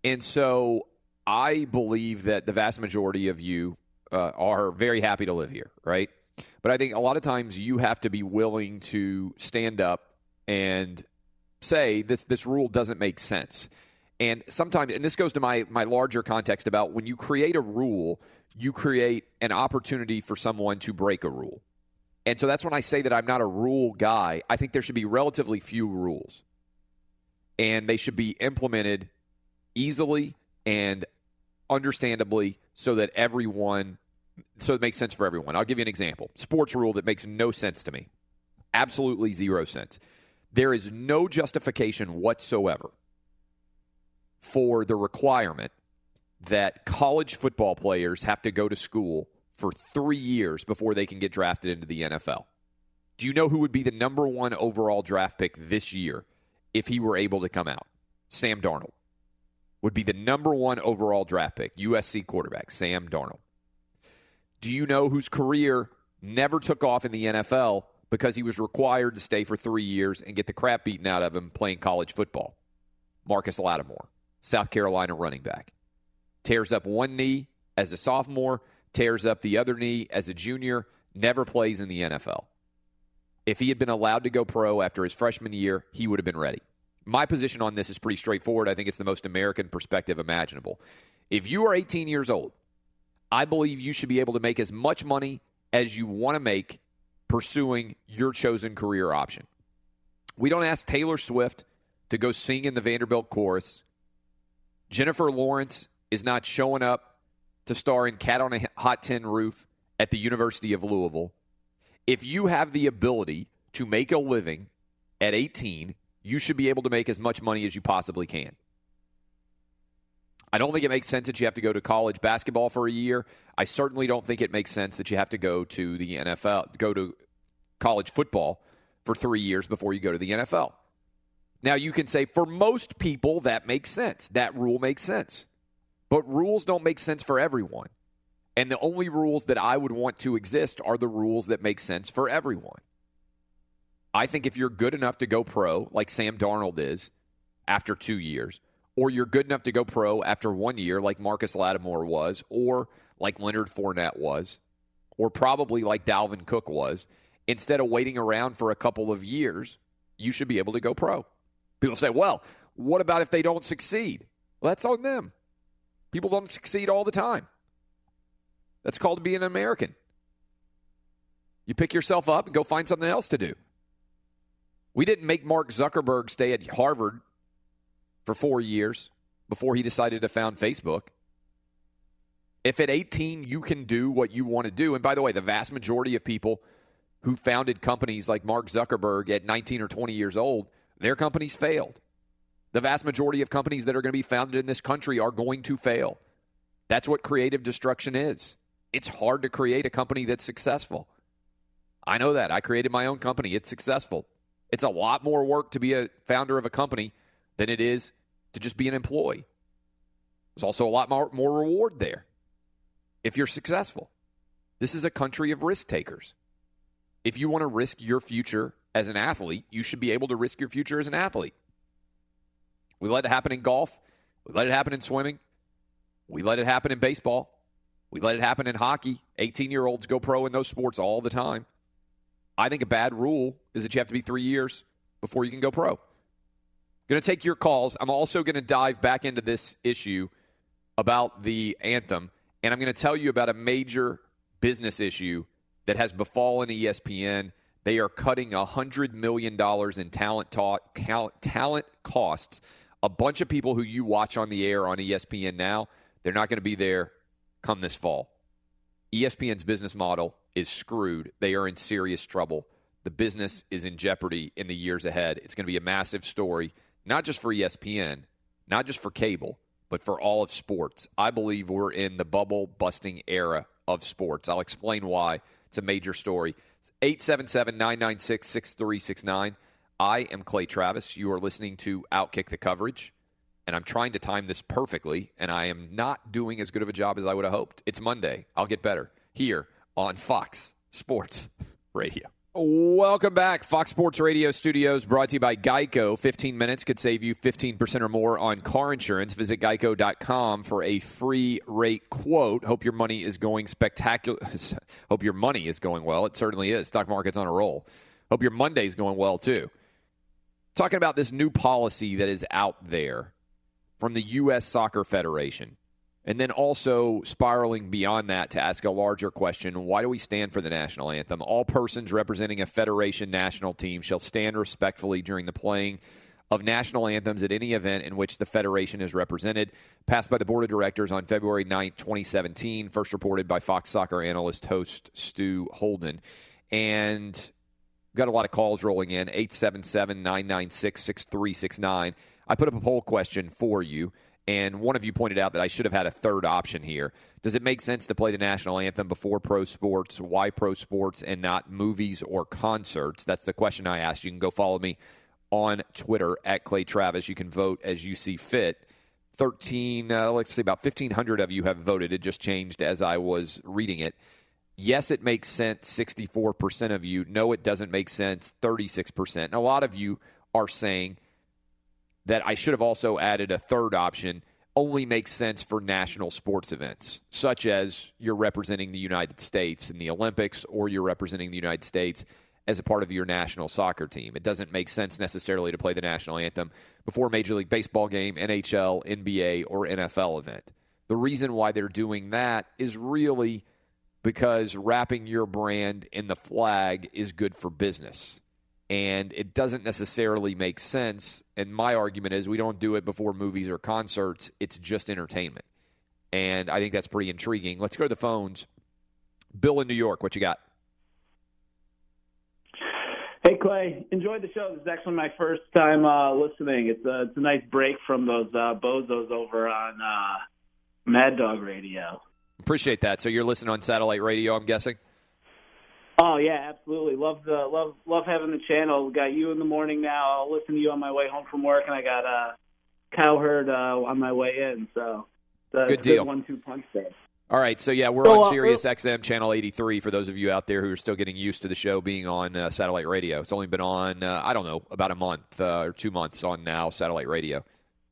And so I believe that the vast majority of you uh, are very happy to live here, right? But I think a lot of times you have to be willing to stand up and say this this rule doesn't make sense. And sometimes, and this goes to my my larger context about when you create a rule, you create an opportunity for someone to break a rule. And so that's when I say that I'm not a rule guy. I think there should be relatively few rules. And they should be implemented easily and understandably so that everyone so it makes sense for everyone. I'll give you an example. Sports rule that makes no sense to me. Absolutely zero sense. There is no justification whatsoever for the requirement that college football players have to go to school for three years before they can get drafted into the NFL. Do you know who would be the number one overall draft pick this year if he were able to come out? Sam Darnold would be the number one overall draft pick, USC quarterback, Sam Darnold. Do you know whose career never took off in the NFL because he was required to stay for three years and get the crap beaten out of him playing college football? Marcus Lattimore, South Carolina running back. Tears up one knee as a sophomore, tears up the other knee as a junior, never plays in the NFL. If he had been allowed to go pro after his freshman year, he would have been ready. My position on this is pretty straightforward. I think it's the most American perspective imaginable. If you are 18 years old, I believe you should be able to make as much money as you want to make pursuing your chosen career option. We don't ask Taylor Swift to go sing in the Vanderbilt chorus. Jennifer Lawrence is not showing up to star in Cat on a Hot Tin Roof at the University of Louisville. If you have the ability to make a living at 18, you should be able to make as much money as you possibly can. I don't think it makes sense that you have to go to college basketball for a year. I certainly don't think it makes sense that you have to go to the NFL, go to college football for three years before you go to the NFL. Now, you can say for most people, that makes sense. That rule makes sense. But rules don't make sense for everyone. And the only rules that I would want to exist are the rules that make sense for everyone. I think if you're good enough to go pro, like Sam Darnold is after two years, or you're good enough to go pro after one year, like Marcus Lattimore was, or like Leonard Fournette was, or probably like Dalvin Cook was, instead of waiting around for a couple of years, you should be able to go pro. People say, well, what about if they don't succeed? Well, that's on them. People don't succeed all the time. That's called being an American. You pick yourself up and go find something else to do. We didn't make Mark Zuckerberg stay at Harvard for four years before he decided to found Facebook. If at 18 you can do what you want to do, and by the way, the vast majority of people who founded companies like Mark Zuckerberg at 19 or 20 years old, their companies failed. The vast majority of companies that are going to be founded in this country are going to fail. That's what creative destruction is. It's hard to create a company that's successful. I know that. I created my own company. It's successful. It's a lot more work to be a founder of a company than it is to just be an employee. There's also a lot more, more reward there if you're successful. This is a country of risk takers. If you want to risk your future as an athlete, you should be able to risk your future as an athlete. We let it happen in golf. We let it happen in swimming. We let it happen in baseball. We let it happen in hockey. 18 year olds go pro in those sports all the time. I think a bad rule is that you have to be three years before you can go pro. Going to take your calls. I'm also going to dive back into this issue about the anthem, and I'm going to tell you about a major business issue that has befallen ESPN. They are cutting $100 million in talent, taught, talent costs. A bunch of people who you watch on the air on ESPN now, they're not going to be there come this fall. ESPN's business model is screwed. They are in serious trouble. The business is in jeopardy in the years ahead. It's going to be a massive story, not just for ESPN, not just for cable, but for all of sports. I believe we're in the bubble busting era of sports. I'll explain why. It's a major story. 877 996 6369. I am Clay Travis. You are listening to Outkick the Coverage, and I'm trying to time this perfectly, and I am not doing as good of a job as I would have hoped. It's Monday. I'll get better here on Fox Sports Radio. Welcome back. Fox Sports Radio studios brought to you by Geico. 15 minutes could save you 15% or more on car insurance. Visit geico.com for a free rate quote. Hope your money is going spectacular. Hope your money is going well. It certainly is. Stock market's on a roll. Hope your Monday's going well too. Talking about this new policy that is out there from the U.S. Soccer Federation. And then also spiraling beyond that to ask a larger question why do we stand for the national anthem? All persons representing a federation national team shall stand respectfully during the playing of national anthems at any event in which the federation is represented. Passed by the board of directors on February 9th, 2017, first reported by Fox Soccer analyst host Stu Holden. And got a lot of calls rolling in 877 996 6369. I put up a poll question for you. And one of you pointed out that I should have had a third option here. Does it make sense to play the national anthem before pro sports? Why pro sports and not movies or concerts? That's the question I asked. You can go follow me on Twitter at Clay Travis. You can vote as you see fit. 13, uh, let's see, about 1,500 of you have voted. It just changed as I was reading it. Yes, it makes sense, 64% of you. No, it doesn't make sense, 36%. And a lot of you are saying that I should have also added a third option only makes sense for national sports events, such as you're representing the United States in the Olympics or you're representing the United States as a part of your national soccer team. It doesn't make sense necessarily to play the national anthem before a Major League Baseball game, NHL, NBA, or NFL event. The reason why they're doing that is really because wrapping your brand in the flag is good for business and it doesn't necessarily make sense. And my argument is we don't do it before movies or concerts, it's just entertainment. And I think that's pretty intriguing. Let's go to the phones. Bill in New York, what you got? Hey Clay, enjoyed the show. This is actually my first time uh, listening. It's a it's a nice break from those uh, bozos over on uh, Mad Dog Radio. Appreciate that. So you're listening on satellite radio, I'm guessing. Oh yeah, absolutely. Love the love love having the channel. Got you in the morning now. I'll listen to you on my way home from work, and I got uh, Cowherd uh, on my way in. So Good deal. one-two punch there. All right, so yeah, we're So, on uh, Sirius XM channel 83 for those of you out there who are still getting used to the show being on uh, satellite radio. It's only been on, uh, I don't know, about a month uh, or two months on now satellite radio.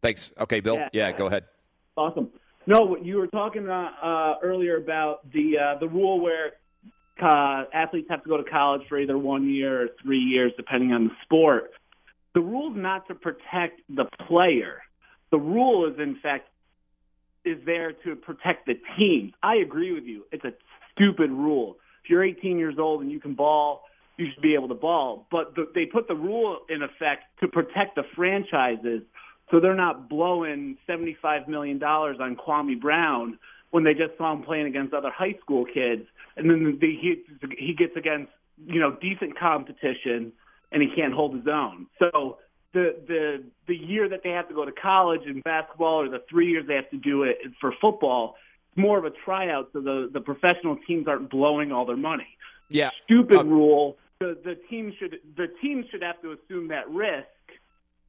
Thanks. Okay, Bill. Yeah. Yeah, go ahead. Awesome. No, you were talking uh, uh, earlier about the uh, the rule where uh, athletes have to go to college for either one year or three years, depending on the sport. The rule is not to protect the player. The rule is, in fact, is there to protect the team. I agree with you. It's a stupid rule. If you're 18 years old and you can ball, you should be able to ball. But the, they put the rule in effect to protect the franchises so they're not blowing $75 million on Kwame Brown when they just saw him playing against other high school kids. And then the, he, he gets against, you know, decent competition and he can't hold his own. So the the the year that they have to go to college in basketball or the three years they have to do it for football, it's more of a tryout so the the professional teams aren't blowing all their money. Yeah. Stupid uh, rule. The the team should the team should have to assume that risk.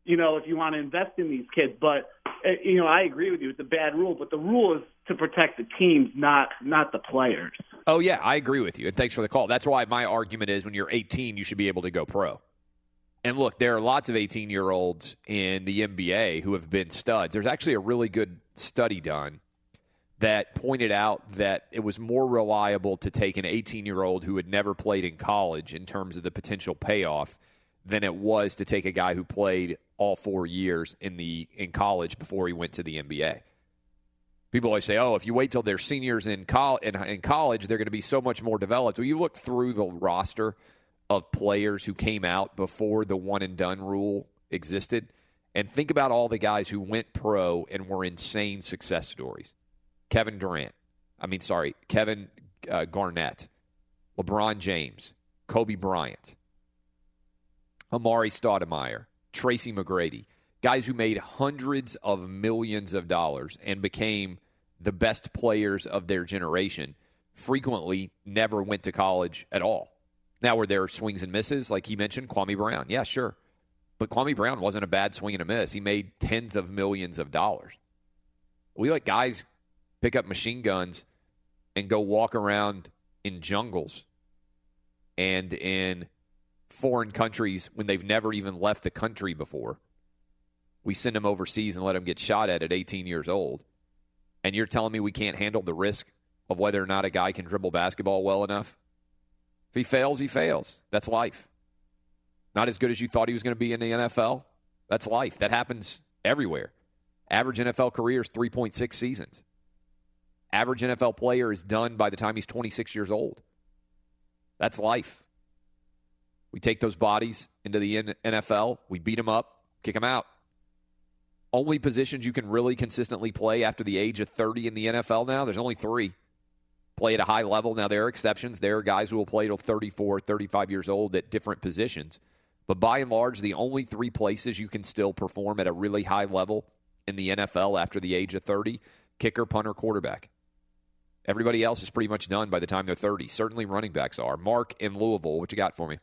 You know, if you want to invest in these kids, but uh, you know, I agree with you. It's a bad rule, but the rule is to protect the teams, not not the players. Oh, yeah, I agree with you. And thanks for the call. That's why my argument is when you're 18, you should be able to go pro. And look, there are lots of 18 year olds in the NBA who have been studs. There's actually a really good study done that pointed out that it was more reliable to take an 18 year old who had never played in college in terms of the potential payoff than it was to take a guy who played all four years in the in college before he went to the NBA. People always say, "Oh, if you wait till they're seniors in, col- in, in college, they're going to be so much more developed." Well, you look through the roster of players who came out before the one and done rule existed, and think about all the guys who went pro and were insane success stories. Kevin Durant, I mean, sorry, Kevin uh, Garnett, LeBron James, Kobe Bryant, Amar'e Stoudemire, Tracy McGrady, guys who made hundreds of millions of dollars and became the best players of their generation, frequently never went to college at all. Now, were there swings and misses, like he mentioned, Kwame Brown? Yeah, sure. But Kwame Brown wasn't a bad swing and a miss. He made tens of millions of dollars. We let guys pick up machine guns and go walk around in jungles and in foreign countries when they've never even left the country before. We send them overseas and let them get shot at at 18 years old. And you're telling me we can't handle the risk of whether or not a guy can dribble basketball well enough? If he fails, he fails. That's life. Not as good as you thought he was going to be in the NFL. That's life. That happens everywhere. Average NFL career is 3.6 seasons. Average NFL player is done by the time he's 26 years old. That's life. We take those bodies into the NFL, we beat them up, kick them out. Only positions you can really consistently play after the age of 30 in the NFL now, there's only three. Play at a high level. Now, there are exceptions. There are guys who will play till 34, 35 years old at different positions. But by and large, the only three places you can still perform at a really high level in the NFL after the age of 30 kicker, punter, quarterback. Everybody else is pretty much done by the time they're 30. Certainly running backs are. Mark in Louisville, what you got for me?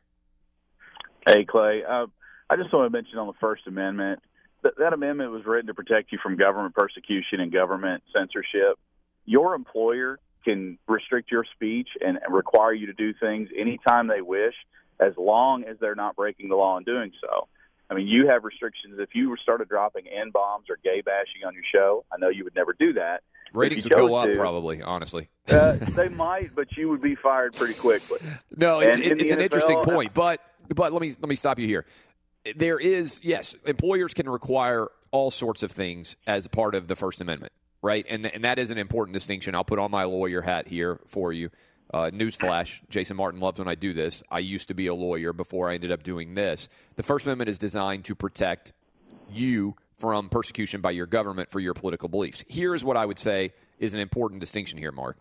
Hey, Clay. Uh, I just want to mention on the First Amendment that that amendment was written to protect you from government persecution and government censorship. Your employer can restrict your speech and require you to do things anytime they wish, as long as they're not breaking the law in doing so. I mean, you have restrictions. If you started dropping n bombs or gay bashing on your show, I know you would never do that. Ratings would go up, to, probably. Honestly, uh, they might, but you would be fired pretty quickly. No, it's, it, it's an interesting point, but but let me let me stop you here. There is yes, employers can require all sorts of things as part of the First Amendment, right? And and that is an important distinction. I'll put on my lawyer hat here for you. Uh, newsflash: Jason Martin loves when I do this. I used to be a lawyer before I ended up doing this. The First Amendment is designed to protect you from persecution by your government for your political beliefs. Here is what I would say is an important distinction here, Mark.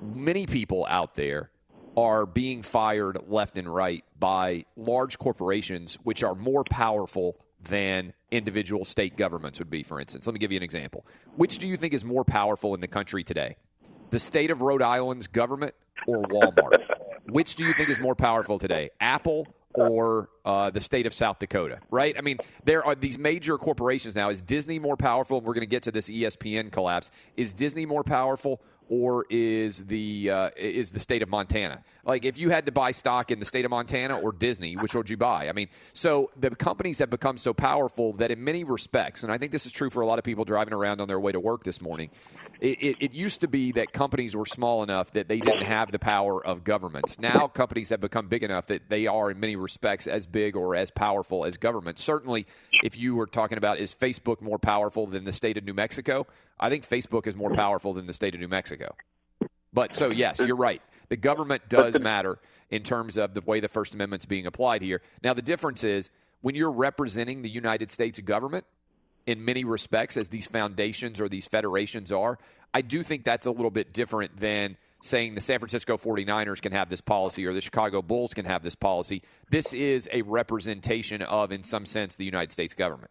Many people out there are being fired left and right by large corporations, which are more powerful than individual state governments would be, for instance. Let me give you an example. Which do you think is more powerful in the country today? The state of Rhode Island's government or Walmart? Which do you think is more powerful today, Apple or uh, the state of South Dakota, right? I mean, there are these major corporations now. Is Disney more powerful? We're going to get to this ESPN collapse. Is Disney more powerful? Or is the uh, is the state of Montana? Like, if you had to buy stock in the state of Montana or Disney, which would you buy? I mean, so the companies have become so powerful that, in many respects, and I think this is true for a lot of people driving around on their way to work this morning, it, it, it, used to be that companies were small enough that they didn't have the power of governments. Now companies have become big enough that they are, in many respects, as big or as powerful as governments. Certainly, if you were talking about is Facebook more powerful than the state of New Mexico, I think Facebook is more powerful than the state of New Mexico. But so, yes, you're right. The government does matter in terms of the way the First Amendment's being applied here. Now, the difference is when you're representing the United States government, in many respects, as these foundations or these federations are. I do think that's a little bit different than saying the San Francisco 49ers can have this policy or the Chicago Bulls can have this policy. This is a representation of, in some sense, the United States government.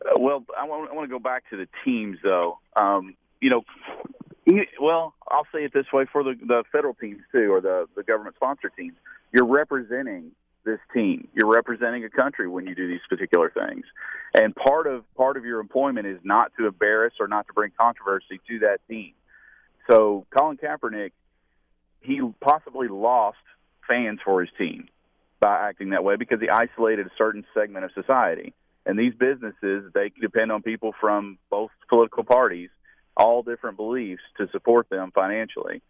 Uh, well, I want, I want to go back to the teams, though. Um, you know, well, I'll say it this way for the, the federal teams, too, or the, the government sponsored teams. You're representing this team. You're representing a country when you do these particular things. And part of part of your employment is not to embarrass or not to bring controversy to that team. So Colin Kaepernick, he possibly lost fans for his team by acting that way because he isolated a certain segment of society. And these businesses, they depend on people from both political parties, all different beliefs, to support them financially.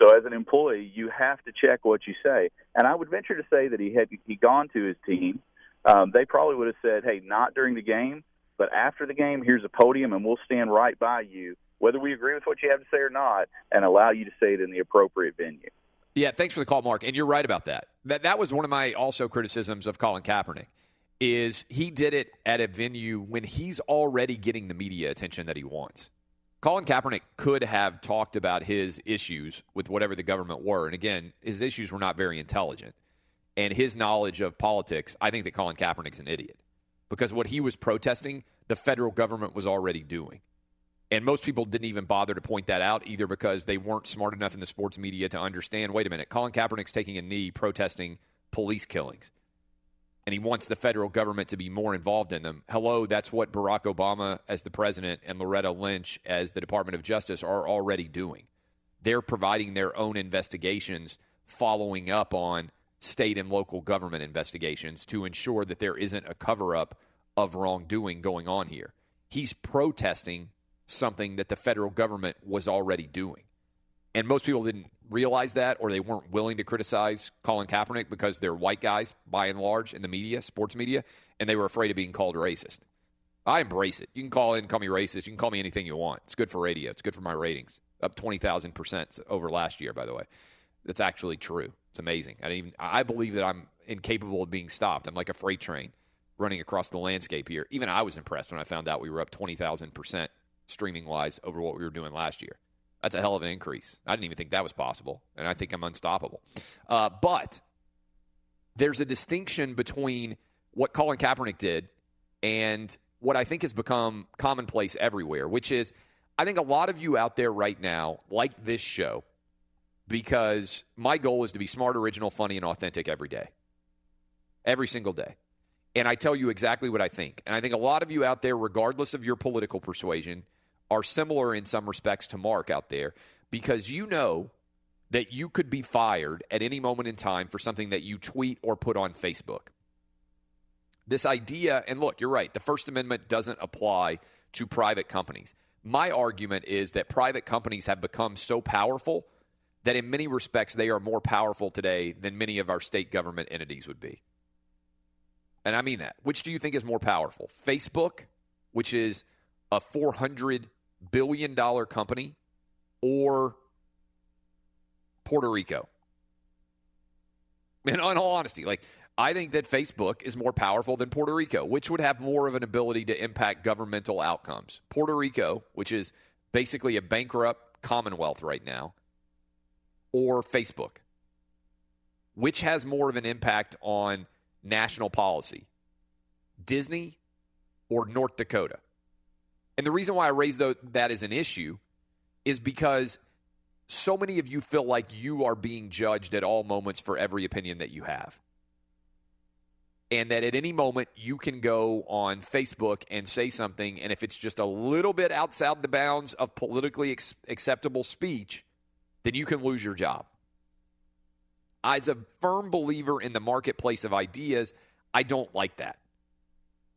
So as an employee, you have to check what you say. And I would venture to say that he had he gone to his team um, they probably would have said, "Hey, not during the game, but after the game, here's a podium, and we'll stand right by you, whether we agree with what you have to say or not, and allow you to say it in the appropriate venue." Yeah, thanks for the call, Mark. And you're right about that. That that was one of my also criticisms of Colin Kaepernick is he did it at a venue when he's already getting the media attention that he wants. Colin Kaepernick could have talked about his issues with whatever the government were. And again, his issues were not very intelligent. And his knowledge of politics, I think that Colin Kaepernick's an idiot. Because what he was protesting, the federal government was already doing. And most people didn't even bother to point that out either because they weren't smart enough in the sports media to understand wait a minute, Colin Kaepernick's taking a knee protesting police killings and he wants the federal government to be more involved in them. Hello, that's what Barack Obama as the president and Loretta Lynch as the Department of Justice are already doing. They're providing their own investigations, following up on state and local government investigations to ensure that there isn't a cover up of wrongdoing going on here. He's protesting something that the federal government was already doing. And most people didn't realize that or they weren't willing to criticize Colin Kaepernick because they're white guys by and large in the media, sports media, and they were afraid of being called racist. I embrace it. You can call in, call me racist. You can call me anything you want. It's good for radio. It's good for my ratings. Up twenty thousand percent over last year, by the way. That's actually true. It's amazing. I even I believe that I'm incapable of being stopped. I'm like a freight train running across the landscape here. Even I was impressed when I found out we were up twenty thousand percent streaming wise over what we were doing last year. That's a hell of an increase. I didn't even think that was possible, and I think I'm unstoppable. Uh, but there's a distinction between what Colin Kaepernick did and what I think has become commonplace everywhere, which is I think a lot of you out there right now like this show because my goal is to be smart, original, funny, and authentic every day, every single day. And I tell you exactly what I think. And I think a lot of you out there, regardless of your political persuasion, are similar in some respects to Mark out there because you know that you could be fired at any moment in time for something that you tweet or put on Facebook. This idea, and look, you're right, the First Amendment doesn't apply to private companies. My argument is that private companies have become so powerful that in many respects they are more powerful today than many of our state government entities would be. And I mean that. Which do you think is more powerful? Facebook, which is a 400 billion dollar company or Puerto Rico? And in all honesty, like I think that Facebook is more powerful than Puerto Rico, which would have more of an ability to impact governmental outcomes. Puerto Rico, which is basically a bankrupt commonwealth right now, or Facebook, which has more of an impact on national policy? Disney or North Dakota? And the reason why I raise that as an issue is because so many of you feel like you are being judged at all moments for every opinion that you have. And that at any moment you can go on Facebook and say something, and if it's just a little bit outside the bounds of politically ex- acceptable speech, then you can lose your job. As a firm believer in the marketplace of ideas, I don't like that.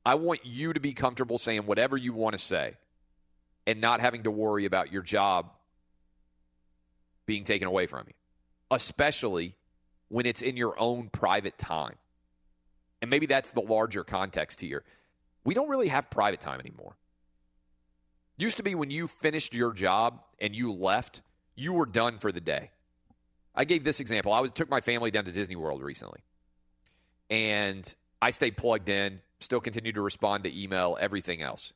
I want you to be comfortable saying whatever you want to say and not having to worry about your job being taken away from you, especially when it's in your own private time. And maybe that's the larger context here. We don't really have private time anymore. Used to be when you finished your job and you left, you were done for the day. I gave this example. I was, took my family down to Disney World recently. And I stayed plugged in, still continue to respond to email, everything else.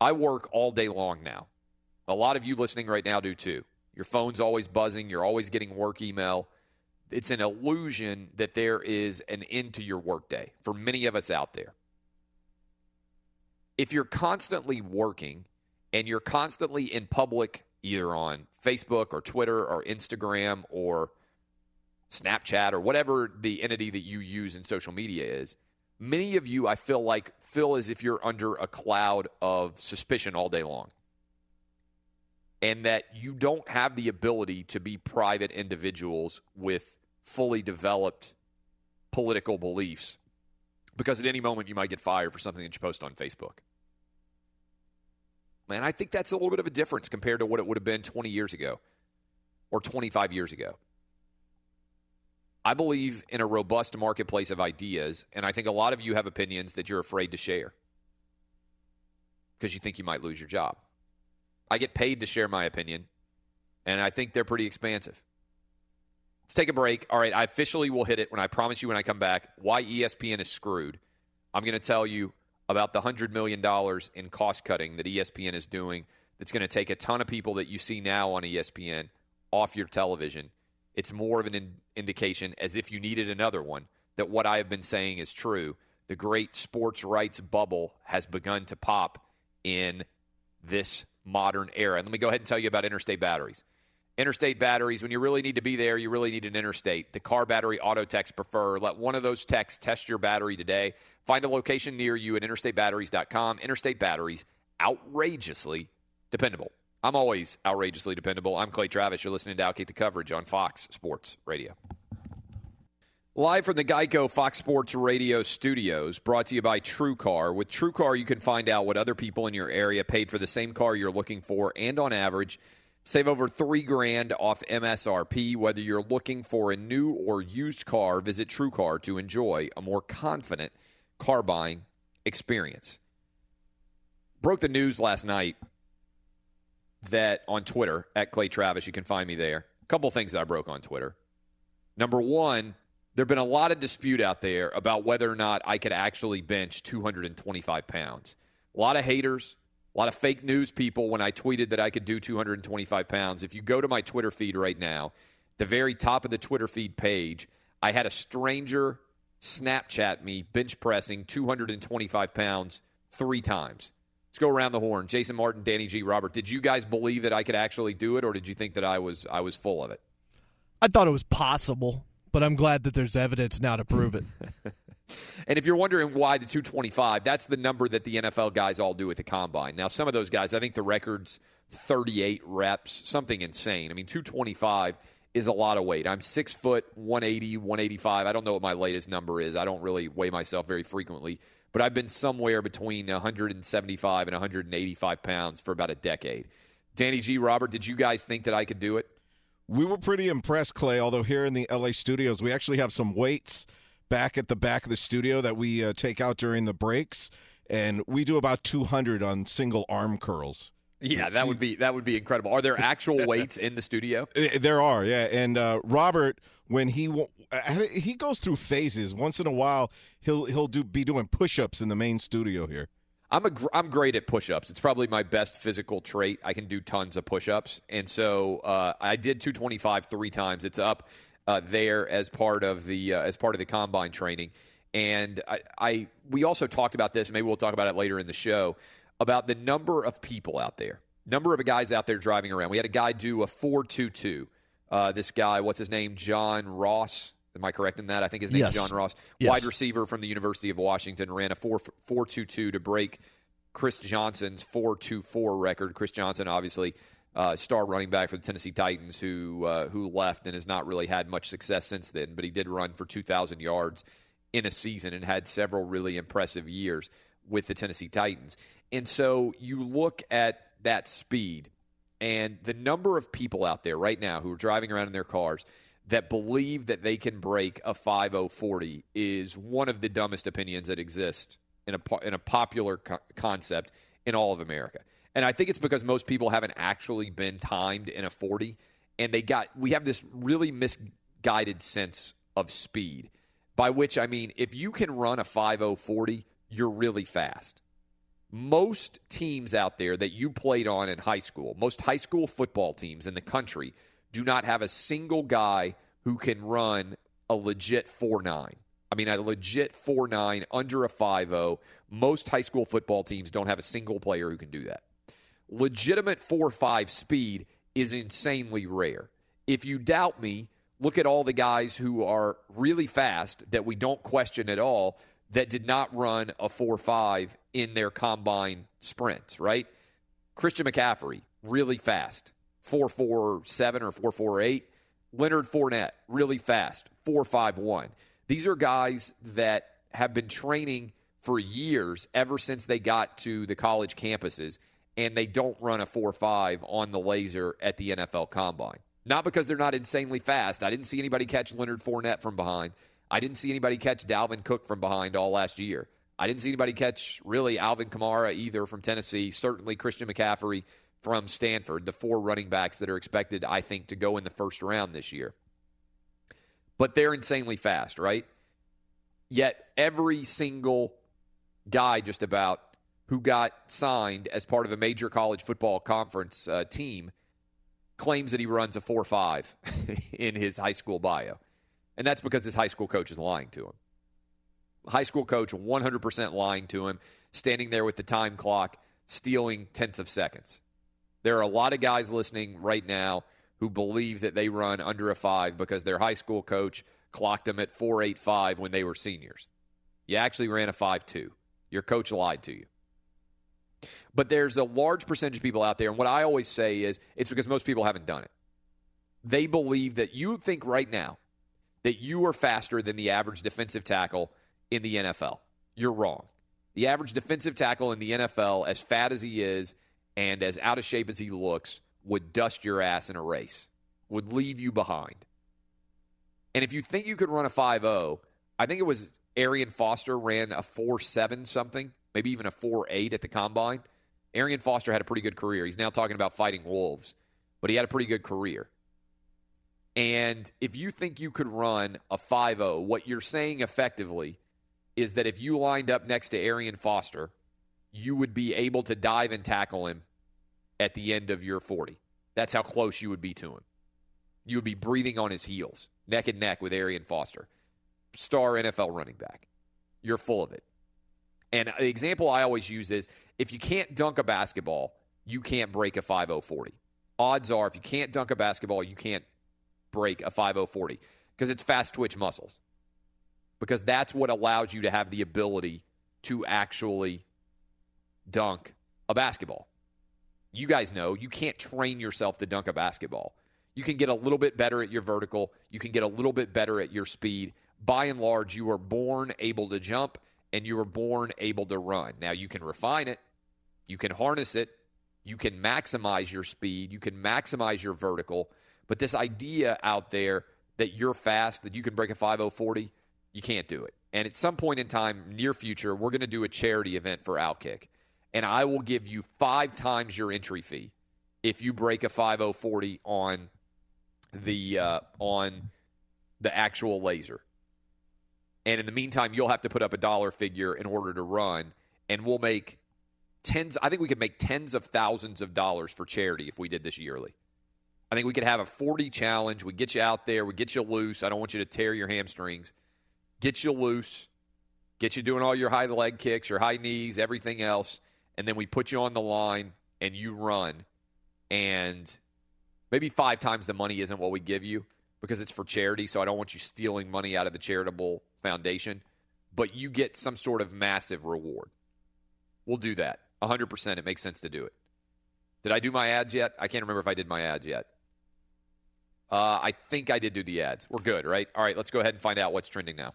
I work all day long now. A lot of you listening right now do too. Your phone's always buzzing, you're always getting work email. It's an illusion that there is an end to your workday for many of us out there. If you're constantly working and you're constantly in public, either on Facebook or Twitter or Instagram or Snapchat or whatever the entity that you use in social media is, many of you, I feel like, feel as if you're under a cloud of suspicion all day long. And that you don't have the ability to be private individuals with fully developed political beliefs because at any moment you might get fired for something that you post on Facebook. Man, I think that's a little bit of a difference compared to what it would have been 20 years ago or 25 years ago. I believe in a robust marketplace of ideas, and I think a lot of you have opinions that you're afraid to share because you think you might lose your job. I get paid to share my opinion, and I think they're pretty expansive. Let's take a break. All right, I officially will hit it when I promise you when I come back why ESPN is screwed. I'm going to tell you about the $100 million in cost cutting that ESPN is doing that's going to take a ton of people that you see now on ESPN off your television. It's more of an in- indication, as if you needed another one, that what I have been saying is true. The great sports rights bubble has begun to pop in this modern era. And let me go ahead and tell you about interstate batteries. Interstate batteries, when you really need to be there, you really need an interstate. The car battery auto techs prefer. Let one of those techs test your battery today. Find a location near you at interstatebatteries.com. Interstate batteries, outrageously dependable. I'm always outrageously dependable. I'm Clay Travis. You're listening to Outkick the Coverage on Fox Sports Radio. Live from the Geico Fox Sports Radio studios, brought to you by TrueCar. With TrueCar, you can find out what other people in your area paid for the same car you're looking for, and on average, save over three grand off MSRP. Whether you're looking for a new or used car, visit TrueCar to enjoy a more confident car buying experience. Broke the news last night that on Twitter at Clay Travis, you can find me there. A couple things that I broke on Twitter. Number one, there have been a lot of dispute out there about whether or not I could actually bench 225 pounds. A lot of haters, a lot of fake news people when I tweeted that I could do 225 pounds. If you go to my Twitter feed right now, the very top of the Twitter feed page, I had a stranger Snapchat me bench pressing 225 pounds three times. Let's go around the horn. Jason Martin, Danny G. Robert. Did you guys believe that I could actually do it, or did you think that I was I was full of it? I thought it was possible, but I'm glad that there's evidence now to prove it. And if you're wondering why the 225, that's the number that the NFL guys all do at the combine. Now, some of those guys, I think the record's 38 reps, something insane. I mean, 225 is a lot of weight. I'm six foot, 180, 185. I don't know what my latest number is. I don't really weigh myself very frequently, but I've been somewhere between 175 and 185 pounds for about a decade. Danny G. Robert, did you guys think that I could do it? We were pretty impressed, Clay. Although here in the LA studios, we actually have some weights back at the back of the studio that we uh, take out during the breaks, and we do about 200 on single arm curls. Yeah, that would be that would be incredible. Are there actual weights in the studio? There are, yeah. And uh, Robert, when he he goes through phases. Once in a while, he'll he'll do be doing push-ups in the main studio here. I'm a gr- I'm great at push-ups. It's probably my best physical trait. I can do tons of push-ups, and so uh, I did 225 three times. It's up uh, there as part of the uh, as part of the combine training. And I, I we also talked about this. Maybe we'll talk about it later in the show about the number of people out there, number of guys out there driving around. We had a guy do a 422. Uh, this guy, what's his name? John Ross. Am I correct in that? I think his name Yes. is John Ross. Yes. Wide receiver from the University of Washington ran a 4 422 to break Chris Johnson's 424 record. Chris Johnson, obviously, uh, star running back for the Tennessee Titans, who uh, who left and has not really had much success since then. But he did run for 2,000 yards in a season and had several really impressive years with the Tennessee Titans. And so you look at that speed and the number of people out there right now who are driving around in their cars that believe that they can break a 5040 is one of the dumbest opinions that exist in a in a popular co- concept in all of America. And I think it's because most people haven't actually been timed in a 40 and they got we have this really misguided sense of speed by which I mean if you can run a 5040 you're really fast most teams out there that you played on in high school, most high school football teams in the country, do not have a single guy who can run a legit 4 9. I mean, a legit 4 9 under a 5 0. Most high school football teams don't have a single player who can do that. Legitimate 4 5 speed is insanely rare. If you doubt me, look at all the guys who are really fast that we don't question at all that did not run a 4 5 in their combine sprints, right? Christian McCaffrey, really fast, 4 4 7 or 4 4 8. Leonard Fournette, really fast, 4 5 1. These are guys that have been training for years, ever since they got to the college campuses, and they don't run a 4 5 on the laser at the NFL combine. Not because they're not insanely fast. I didn't see anybody catch Leonard Fournette from behind. I didn't see anybody catch Dalvin Cook from behind all last year. I didn't see anybody catch really Alvin Kamara either from Tennessee. Certainly Christian McCaffrey from Stanford, the four running backs that are expected, I think, to go in the first round this year. But they're insanely fast, right? Yet every single guy, just about, who got signed as part of a major college football conference uh, team claims that he runs a 4 5 in his high school bio. And that's because his high school coach is lying to him. High school coach 100% lying to him, standing there with the time clock, stealing tenths of seconds. There are a lot of guys listening right now who believe that they run under a five because their high school coach clocked them at 485 when they were seniors. You actually ran a 5 2. Your coach lied to you. But there's a large percentage of people out there, and what I always say is it's because most people haven't done it. They believe that you think right now that you are faster than the average defensive tackle in the NFL. You're wrong. The average defensive tackle in the NFL, as fat as he is and as out of shape as he looks, would dust your ass in a race, would leave you behind. And if you think you could run a 5 0, I think it was Arian Foster ran a 4 7 something, maybe even a 4 8 at the combine. Arian Foster had a pretty good career. He's now talking about fighting wolves, but he had a pretty good career. And if you think you could run a 5 0, what you're saying effectively is that if you lined up next to Arian Foster, you would be able to dive and tackle him at the end of your 40. That's how close you would be to him. You would be breathing on his heels, neck and neck with Arian Foster, star NFL running back. You're full of it. And the example I always use is if you can't dunk a basketball, you can't break a 5040. Odds are if you can't dunk a basketball, you can't break a 5040 because it's fast twitch muscles. Because that's what allows you to have the ability to actually dunk a basketball. You guys know you can't train yourself to dunk a basketball. You can get a little bit better at your vertical, you can get a little bit better at your speed. By and large, you are born able to jump and you were born able to run. Now, you can refine it, you can harness it, you can maximize your speed, you can maximize your vertical. But this idea out there that you're fast, that you can break a 5040, you can't do it. And at some point in time, near future, we're going to do a charity event for Outkick. And I will give you five times your entry fee if you break a 5040 on the uh, on the actual laser. And in the meantime, you'll have to put up a dollar figure in order to run, and we'll make tens. I think we could make tens of thousands of dollars for charity if we did this yearly. I think we could have a 40 challenge. We get you out there, we get you loose. I don't want you to tear your hamstrings. Get you loose, get you doing all your high leg kicks, your high knees, everything else, and then we put you on the line and you run. And maybe five times the money isn't what we give you because it's for charity. So I don't want you stealing money out of the charitable foundation, but you get some sort of massive reward. We'll do that. 100%. It makes sense to do it. Did I do my ads yet? I can't remember if I did my ads yet. Uh, I think I did do the ads. We're good, right? All right, let's go ahead and find out what's trending now.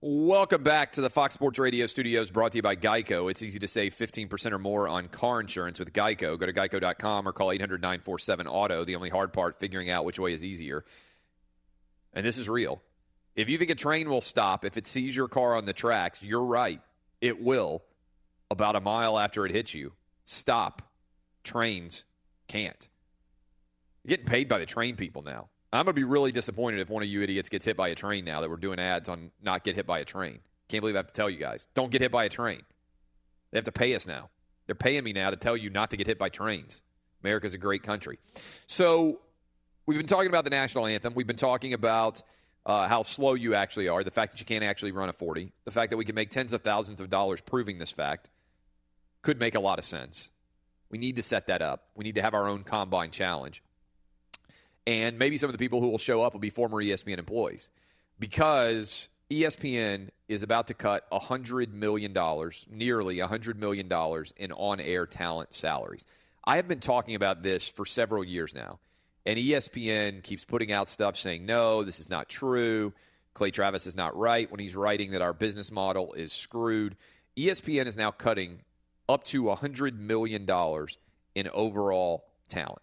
Welcome back to the Fox Sports Radio studios brought to you by Geico. It's easy to save 15% or more on car insurance with Geico. Go to geico.com or call 800 947 Auto. The only hard part, figuring out which way is easier. And this is real. If you think a train will stop if it sees your car on the tracks, you're right. It will about a mile after it hits you. Stop. Trains can't. You're getting paid by the train people now. I'm going to be really disappointed if one of you idiots gets hit by a train now that we're doing ads on not get hit by a train. Can't believe I have to tell you guys. Don't get hit by a train. They have to pay us now. They're paying me now to tell you not to get hit by trains. America's a great country. So we've been talking about the national anthem. We've been talking about uh, how slow you actually are, the fact that you can't actually run a 40, the fact that we can make tens of thousands of dollars proving this fact could make a lot of sense. We need to set that up. We need to have our own combine challenge. And maybe some of the people who will show up will be former ESPN employees because ESPN is about to cut $100 million, nearly $100 million in on air talent salaries. I have been talking about this for several years now. And ESPN keeps putting out stuff saying, no, this is not true. Clay Travis is not right when he's writing that our business model is screwed. ESPN is now cutting up to $100 million in overall talent.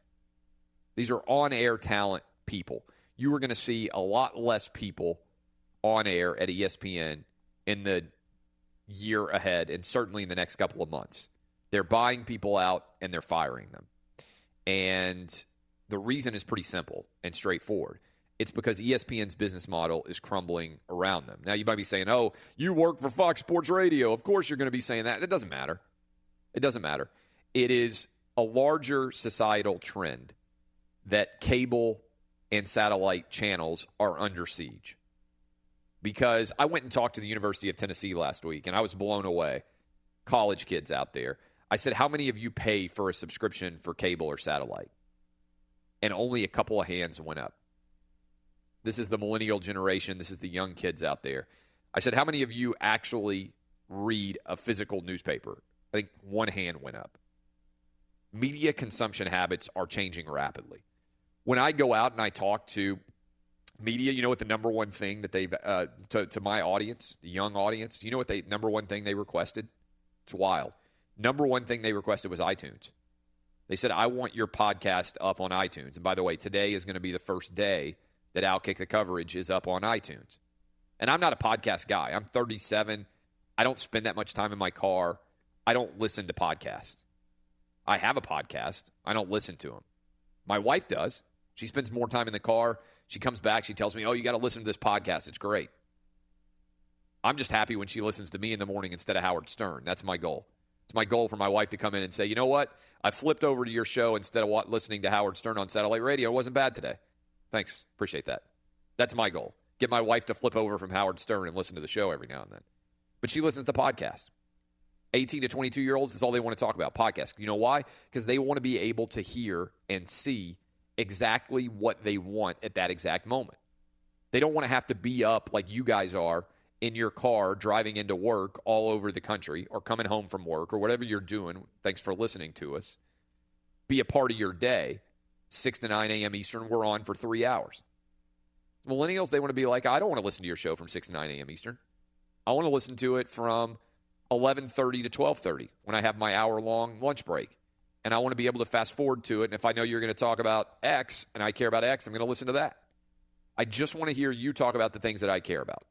These are on air talent people. You are going to see a lot less people on air at ESPN in the year ahead and certainly in the next couple of months. They're buying people out and they're firing them. And the reason is pretty simple and straightforward. It's because ESPN's business model is crumbling around them. Now, you might be saying, oh, you work for Fox Sports Radio. Of course, you're going to be saying that. It doesn't matter. It doesn't matter. It is a larger societal trend that cable and satellite channels are under siege. Because I went and talked to the University of Tennessee last week and I was blown away. College kids out there. I said, How many of you pay for a subscription for cable or satellite? And only a couple of hands went up. This is the millennial generation. This is the young kids out there. I said, How many of you actually read a physical newspaper? I think one hand went up. Media consumption habits are changing rapidly. When I go out and I talk to media, you know what the number one thing that they've, uh, to, to my audience, the young audience, you know what they, number one thing they requested? It's wild. Number one thing they requested was iTunes. They said, I want your podcast up on iTunes. And by the way, today is going to be the first day that Outkick the Coverage is up on iTunes. And I'm not a podcast guy. I'm 37. I don't spend that much time in my car. I don't listen to podcasts. I have a podcast. I don't listen to them. My wife does. She spends more time in the car. She comes back. She tells me, Oh, you got to listen to this podcast. It's great. I'm just happy when she listens to me in the morning instead of Howard Stern. That's my goal. It's my goal for my wife to come in and say, You know what? I flipped over to your show instead of listening to Howard Stern on satellite radio. It wasn't bad today. Thanks. Appreciate that. That's my goal. Get my wife to flip over from Howard Stern and listen to the show every now and then. But she listens to podcasts. 18 to 22 year olds is all they want to talk about podcasts. You know why? Because they want to be able to hear and see exactly what they want at that exact moment. They don't want to have to be up like you guys are in your car driving into work all over the country or coming home from work or whatever you're doing. Thanks for listening to us. Be a part of your day. 6 to 9 a.m. Eastern, we're on for three hours. Millennials, they want to be like, I don't want to listen to your show from 6 to 9 a.m. Eastern. I want to listen to it from 11:30 to 12:30 when I have my hour-long lunch break. And I want to be able to fast forward to it. And if I know you're going to talk about X and I care about X, I'm going to listen to that. I just want to hear you talk about the things that I care about.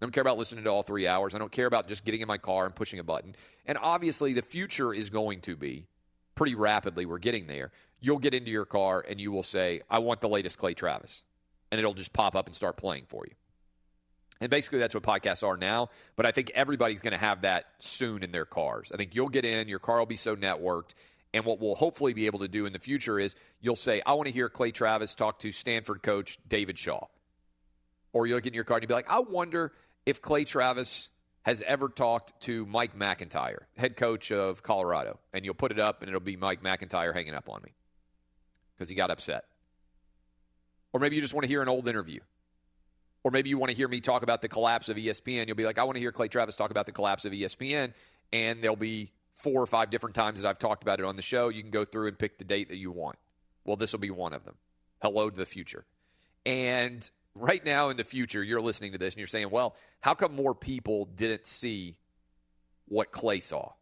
I don't care about listening to all three hours. I don't care about just getting in my car and pushing a button. And obviously, the future is going to be pretty rapidly. We're getting there. You'll get into your car and you will say, I want the latest Clay Travis. And it'll just pop up and start playing for you. And basically, that's what podcasts are now. But I think everybody's going to have that soon in their cars. I think you'll get in, your car will be so networked. And what we'll hopefully be able to do in the future is you'll say, I want to hear Clay Travis talk to Stanford coach David Shaw. Or you'll get in your car and you'll be like, I wonder if Clay Travis has ever talked to Mike McIntyre, head coach of Colorado. And you'll put it up and it'll be Mike McIntyre hanging up on me because he got upset. Or maybe you just want to hear an old interview. Or maybe you want to hear me talk about the collapse of ESPN. You'll be like, I want to hear Clay Travis talk about the collapse of ESPN. And there'll be four or five different times that I've talked about it on the show. You can go through and pick the date that you want. Well, this will be one of them. Hello to the future. And right now in the future, you're listening to this and you're saying, well, how come more people didn't see what Clay saw?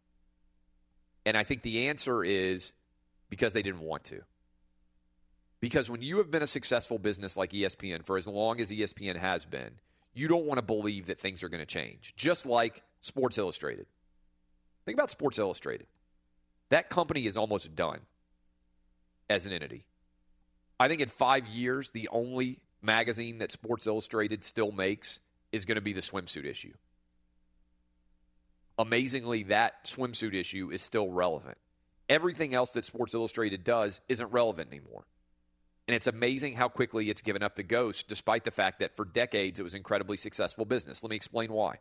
And I think the answer is because they didn't want to. Because when you have been a successful business like ESPN for as long as ESPN has been, you don't want to believe that things are going to change. Just like Sports Illustrated. Think about Sports Illustrated. That company is almost done as an entity. I think in five years, the only magazine that Sports Illustrated still makes is going to be the swimsuit issue. Amazingly, that swimsuit issue is still relevant. Everything else that Sports Illustrated does isn't relevant anymore. And it's amazing how quickly it's given up the ghost, despite the fact that for decades it was incredibly successful business. Let me explain why.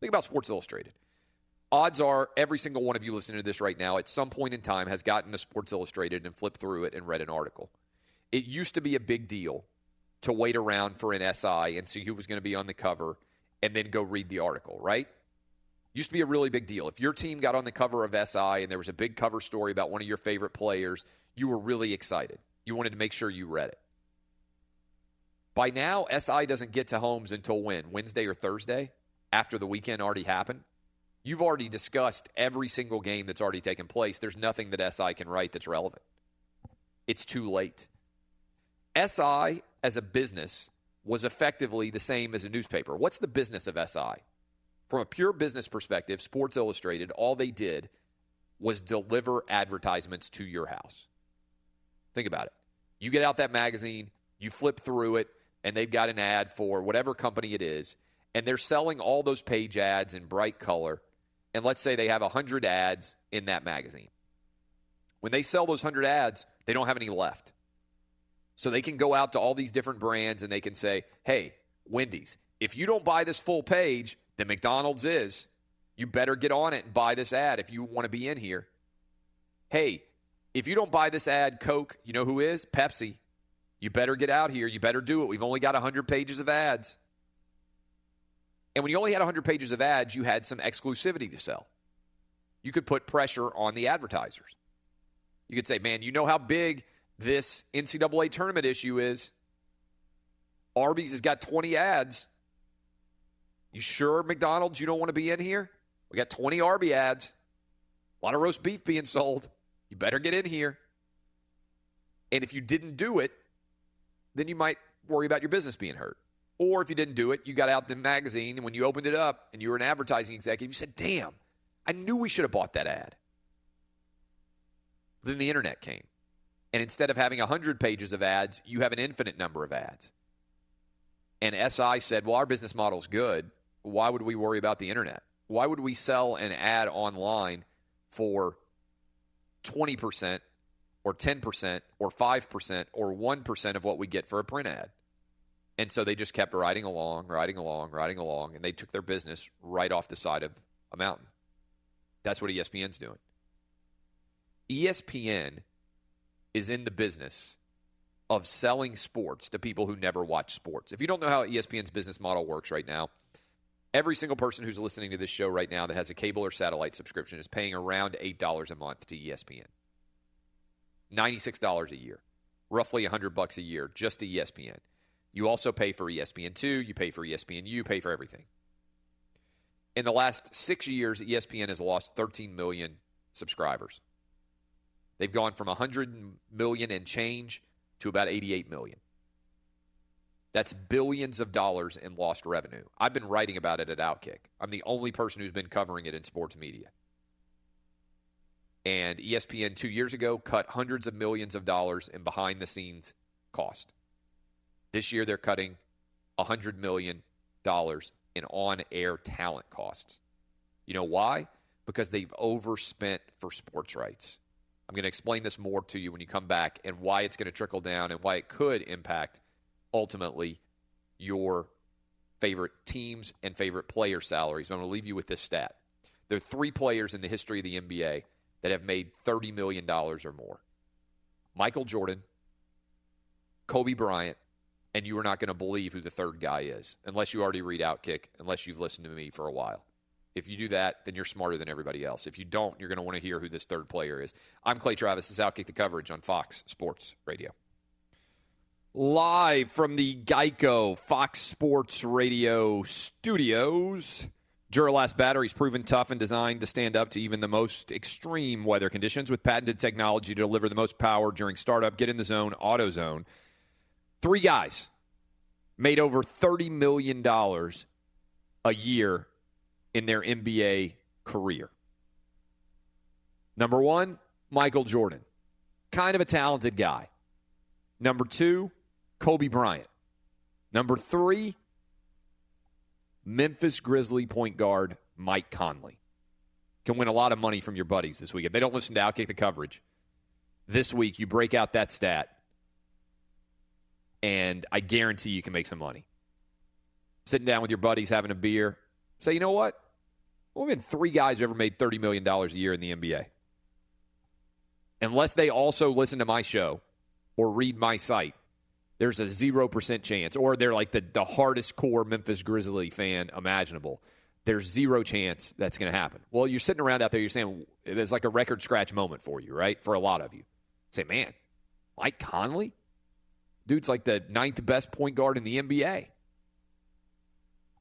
Think about Sports Illustrated. Odds are every single one of you listening to this right now at some point in time has gotten to Sports Illustrated and flipped through it and read an article. It used to be a big deal to wait around for an SI and see who was going to be on the cover and then go read the article, right? Used to be a really big deal. If your team got on the cover of SI and there was a big cover story about one of your favorite players, you were really excited. You wanted to make sure you read it. By now, SI doesn't get to homes until when? Wednesday or Thursday? After the weekend already happened? You've already discussed every single game that's already taken place. There's nothing that SI can write that's relevant. It's too late. SI as a business was effectively the same as a newspaper. What's the business of SI? From a pure business perspective, Sports Illustrated, all they did was deliver advertisements to your house. Think about it. You get out that magazine, you flip through it, and they've got an ad for whatever company it is, and they're selling all those page ads in bright color. And let's say they have 100 ads in that magazine. When they sell those 100 ads, they don't have any left. So they can go out to all these different brands and they can say, hey, Wendy's, if you don't buy this full page, then McDonald's is. You better get on it and buy this ad if you want to be in here. Hey, if you don't buy this ad, Coke, you know who is? Pepsi. You better get out here. You better do it. We've only got 100 pages of ads. And when you only had 100 pages of ads, you had some exclusivity to sell. You could put pressure on the advertisers. You could say, man, you know how big this NCAA tournament issue is. Arby's has got 20 ads. You sure, McDonald's, you don't want to be in here? We got 20 Arby ads. A lot of roast beef being sold. You better get in here. And if you didn't do it, then you might worry about your business being hurt. Or if you didn't do it, you got out the magazine, and when you opened it up and you were an advertising executive, you said, damn, I knew we should have bought that ad. Then the internet came. And instead of having 100 pages of ads, you have an infinite number of ads. And SI said, well, our business model is good. Why would we worry about the internet? Why would we sell an ad online for 20% or 10% or 5% or 1% of what we get for a print ad? And so they just kept riding along, riding along, riding along, and they took their business right off the side of a mountain. That's what ESPN's doing. ESPN is in the business of selling sports to people who never watch sports. If you don't know how ESPN's business model works right now, every single person who's listening to this show right now that has a cable or satellite subscription is paying around $8 a month to ESPN. $96 a year, roughly 100 bucks a year just to ESPN. You also pay for E ESPN2, you pay for ESPN, you pay for everything. In the last 6 years, ESPN has lost 13 million subscribers. They've gone from 100 million and change to about 88 million. That's billions of dollars in lost revenue. I've been writing about it at Outkick. I'm the only person who's been covering it in sports media. And ESPN two years ago cut hundreds of millions of dollars in behind the scenes cost. This year they're cutting $100 million in on air talent costs. You know why? Because they've overspent for sports rights. I'm going to explain this more to you when you come back and why it's going to trickle down and why it could impact ultimately your favorite teams and favorite player salaries. But I'm going to leave you with this stat. There are three players in the history of the NBA that have made $30 million or more Michael Jordan, Kobe Bryant, and you are not going to believe who the third guy is unless you already read Outkick, unless you've listened to me for a while. If you do that, then you're smarter than everybody else. If you don't, you're going to want to hear who this third player is. I'm Clay Travis. This is Outkick the coverage on Fox Sports Radio. Live from the Geico Fox Sports Radio studios. Duralast batteries proven tough and designed to stand up to even the most extreme weather conditions with patented technology to deliver the most power during startup. Get in the zone, AutoZone. Three guys made over $30 million a year in their NBA career. Number one, Michael Jordan. Kind of a talented guy. Number two, Kobe Bryant. Number three, Memphis Grizzly point guard Mike Conley. Can win a lot of money from your buddies this weekend. They don't listen to Outkick the coverage. This week, you break out that stat, and I guarantee you can make some money. Sitting down with your buddies, having a beer, say, you know what? Well, we've been three guys who ever made $30 million a year in the NBA. Unless they also listen to my show or read my site, there's a 0% chance, or they're like the, the hardest core Memphis Grizzly fan imaginable. There's zero chance that's going to happen. Well, you're sitting around out there, you're saying there's like a record scratch moment for you, right? For a lot of you. Say, man, Mike Conley? Dude's like the ninth best point guard in the NBA.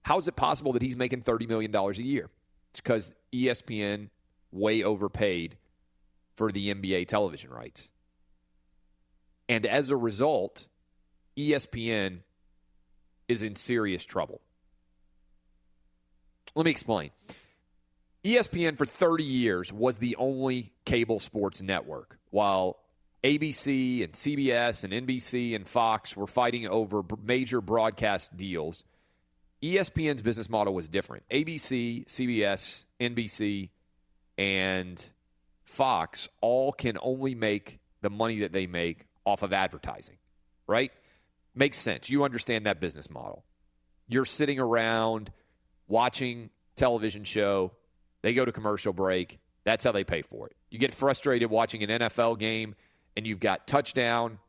How is it possible that he's making $30 million a year? It's because ESPN way overpaid for the NBA television rights. And as a result, ESPN is in serious trouble. Let me explain. ESPN for 30 years was the only cable sports network, while ABC and CBS and NBC and Fox were fighting over major broadcast deals. ESPN's business model was different. ABC, CBS, NBC, and Fox all can only make the money that they make off of advertising, right? Makes sense. You understand that business model. You're sitting around watching television show, they go to commercial break, that's how they pay for it. You get frustrated watching an NFL game and you've got touchdown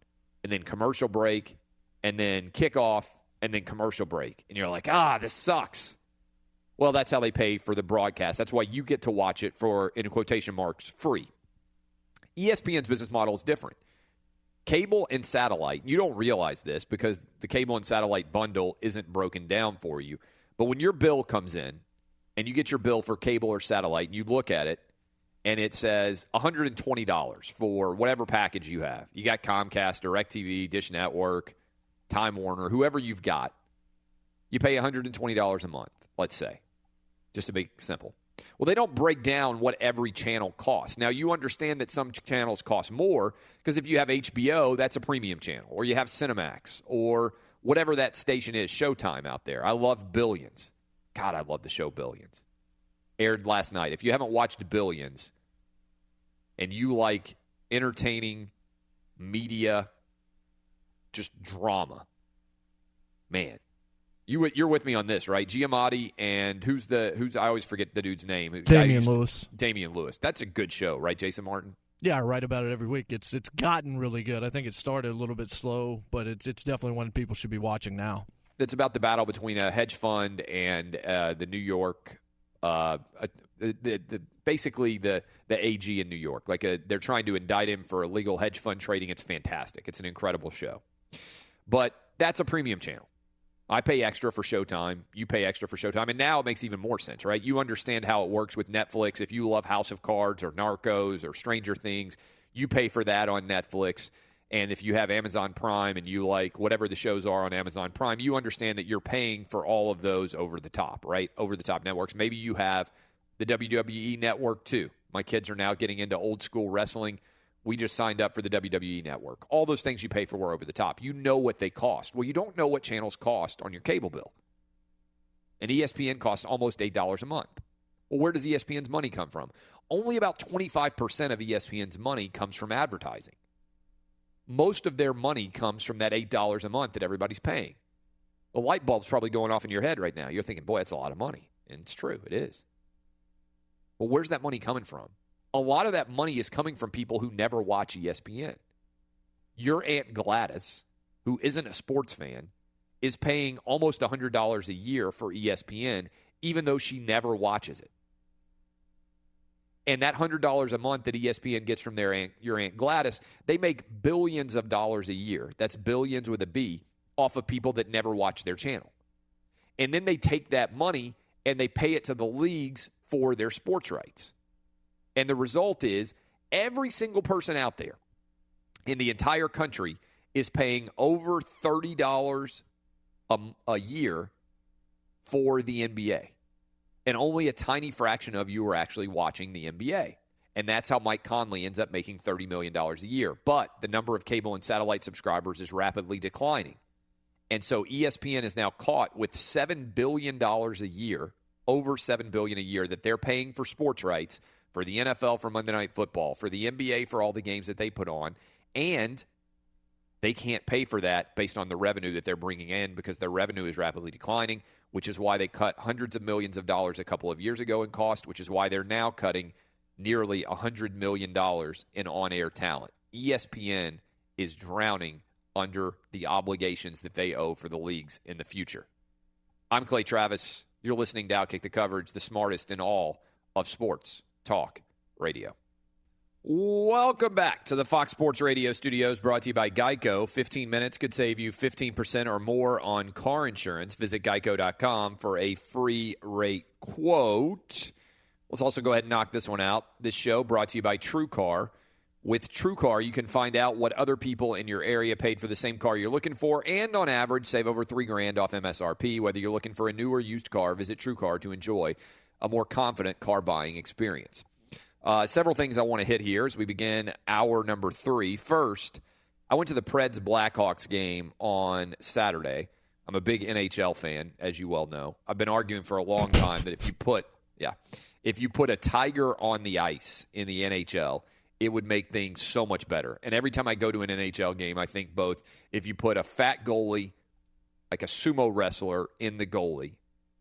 and then commercial break and then kickoff and then commercial break and you're like, "Ah, this sucks." Well, that's how they pay for the broadcast. That's why you get to watch it for in quotation marks free. ESPN's business model is different. Cable and satellite, you don't realize this because the cable and satellite bundle isn't broken down for you. But when your bill comes in and you get your bill for cable or satellite and you look at it and it says $120 for whatever package you have. You got Comcast, DirecTV, Dish Network, Time Warner, whoever you've got. You pay $120 a month, let's say, just to be simple. Well, they don't break down what every channel costs. Now, you understand that some channels cost more because if you have HBO, that's a premium channel, or you have Cinemax, or whatever that station is, Showtime out there. I love Billions. God, I love the show Billions. Aired last night. If you haven't watched Billions and you like entertaining media, just drama, man, you you're with me on this, right? Giamatti and who's the who's I always forget the dude's name. The guy who Damian to- Lewis. Damian Lewis. That's a good show, right, Jason Martin? Yeah, I write about it every week. It's it's gotten really good. I think it started a little bit slow, but it's it's definitely one people should be watching now. It's about the battle between a hedge fund and uh, the New York, uh, uh, the, the, basically the the AG in New York. Like a, they're trying to indict him for illegal hedge fund trading. It's fantastic. It's an incredible show, but that's a premium channel. I pay extra for Showtime. You pay extra for Showtime, and now it makes even more sense, right? You understand how it works with Netflix. If you love House of Cards or Narcos or Stranger Things, you pay for that on Netflix. And if you have Amazon Prime and you like whatever the shows are on Amazon Prime, you understand that you're paying for all of those over the top, right? Over the top networks. Maybe you have the WWE network too. My kids are now getting into old school wrestling. We just signed up for the WWE network. All those things you pay for were over the top. You know what they cost. Well, you don't know what channels cost on your cable bill. And ESPN costs almost $8 a month. Well, where does ESPN's money come from? Only about 25% of ESPN's money comes from advertising most of their money comes from that $8 a month that everybody's paying. The light bulb's probably going off in your head right now. You're thinking, boy, that's a lot of money. And it's true, it is. Well, where's that money coming from? A lot of that money is coming from people who never watch ESPN. Your Aunt Gladys, who isn't a sports fan, is paying almost $100 a year for ESPN, even though she never watches it. And that hundred dollars a month that ESPN gets from their aunt, your aunt Gladys, they make billions of dollars a year. That's billions with a B off of people that never watch their channel. And then they take that money and they pay it to the leagues for their sports rights. And the result is every single person out there in the entire country is paying over $30 a, a year for the NBA and only a tiny fraction of you are actually watching the NBA. And that's how Mike Conley ends up making $30 million a year. But the number of cable and satellite subscribers is rapidly declining. And so ESPN is now caught with $7 billion a year, over 7 billion a year that they're paying for sports rights for the NFL for Monday Night Football, for the NBA for all the games that they put on. And they can't pay for that based on the revenue that they're bringing in because their revenue is rapidly declining, which is why they cut hundreds of millions of dollars a couple of years ago in cost, which is why they're now cutting nearly $100 million in on air talent. ESPN is drowning under the obligations that they owe for the leagues in the future. I'm Clay Travis. You're listening to Outkick the Coverage, the smartest in all of sports talk radio. Welcome back to the Fox Sports Radio studios brought to you by Geico. 15 minutes could save you 15% or more on car insurance. Visit geico.com for a free rate quote. Let's also go ahead and knock this one out. This show brought to you by TrueCar. With TrueCar, you can find out what other people in your area paid for the same car you're looking for, and on average, save over three grand off MSRP. Whether you're looking for a new or used car, visit TrueCar to enjoy a more confident car buying experience. Uh, several things I want to hit here as we begin hour number three. First, I went to the Preds Blackhawks game on Saturday. I'm a big NHL fan, as you well know. I've been arguing for a long time that if you put, yeah, if you put a tiger on the ice in the NHL, it would make things so much better. And every time I go to an NHL game, I think both if you put a fat goalie, like a sumo wrestler, in the goalie,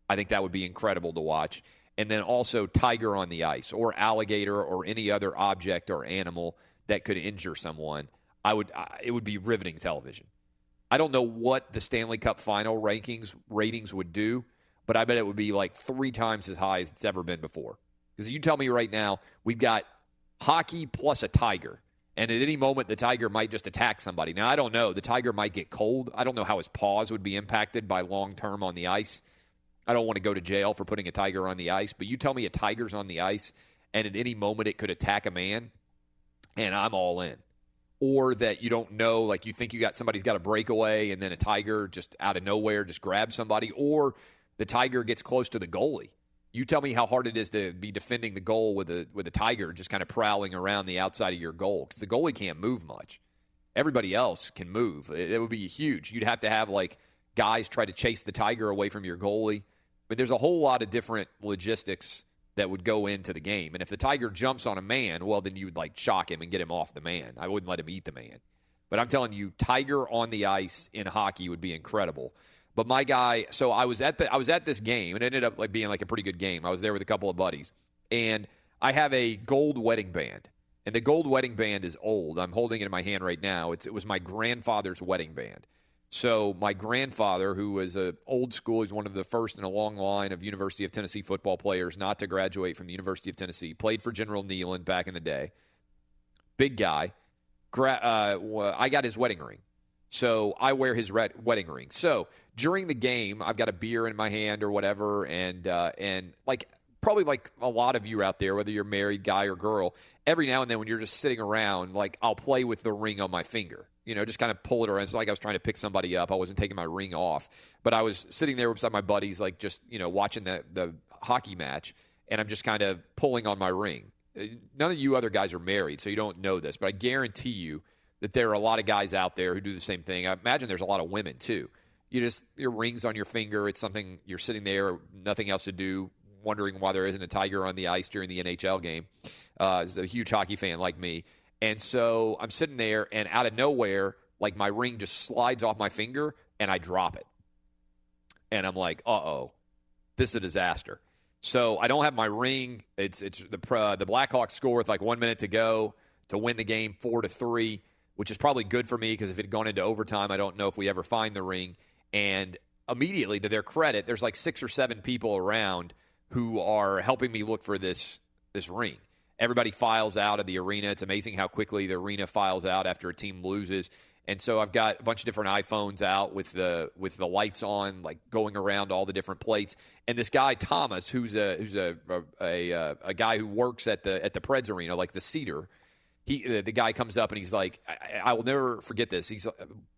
I think that would be incredible to watch. And then also tiger on the ice or alligator or any other object or animal that could injure someone. I would it would be riveting television. I don't know what the Stanley Cup final rankings ratings would do, but I bet it would be like three times as high as it's ever been before. Because you tell me right now, we've got hockey plus a tiger. And at any moment, the tiger might just attack somebody. Now, I don't know. The tiger might get cold. I don't know how his paws would be impacted by long term on the ice. I don't want to go to jail for putting a tiger on the ice, but you tell me a tiger's on the ice and at any moment it could attack a man, and I'm all in. Or that you don't know, like you think you got somebody's got a breakaway and then a tiger just out of nowhere just grabs somebody, or the tiger gets close to the goalie you tell me how hard it is to be defending the goal with a with a tiger just kind of prowling around the outside of your goal because the goalie can't move much. Everybody else can move. It, it, would be huge. You'd have to have like guys try to chase the tiger away from your goalie. But there's a whole lot of different logistics that would go into the game. And if the tiger jumps on a man, well, then you would like shock him and get him off the man. I wouldn't let him eat the man. But I'm telling you, tiger on the ice in hockey would be incredible. But my guy, so I was at the I was at this game and it ended up like being like a pretty good game. I was there with a couple of buddies, and I have a gold wedding band, and the gold wedding band is old. I'm holding it in my hand right now. It's, it was my grandfather's wedding band. So my grandfather, who was a old school, he's one of the first in a long line of University of Tennessee football players not to graduate from the University of Tennessee. Played for General Neyland back in the day. Big guy. Gra- uh, I got his wedding ring. So I wear his red wedding ring. So during the game, I've got a beer in my hand or whatever, and uh, and like probably like a lot of you out there, whether you're married, guy or girl, every now and then when you're just sitting around, like I'll play with the ring on my finger. You know, just kind of pull it around. It's like I was trying to pick somebody up. I wasn't taking my ring off, but I was sitting there beside my buddies, like just you know watching the the hockey match, and I'm just kind of pulling on my ring. Uh, none of you other guys are married, so you don't know this, but I guarantee you that there are a lot of guys out there who do the same thing. I imagine there's a lot of women too you just your rings on your finger. It's something you're sitting there, nothing else to do, wondering why there isn't a tiger on the ice during the NHL game. Uh, is a huge hockey fan like me, and so I'm sitting there, and out of nowhere, like my ring just slides off my finger, and I drop it, and I'm like, uh oh, this is a disaster. So I don't have my ring. It's it's the uh, the Blackhawks score with like one minute to go to win the game four to three, which is probably good for me because if it had gone into overtime, I don't know if we ever find the ring. And immediately, to their credit, there's like six or seven people around who are helping me look for this this ring. Everybody files out of the arena. It's amazing how quickly the arena files out after a team loses. And so I've got a bunch of different iPhones out with the with the lights on, like going around all the different plates. And this guy Thomas, who's a who's a a, a, a guy who works at the at the Preds arena, like the Cedar, he the, the, guy comes up and he's like, I, I, will never forget this. He's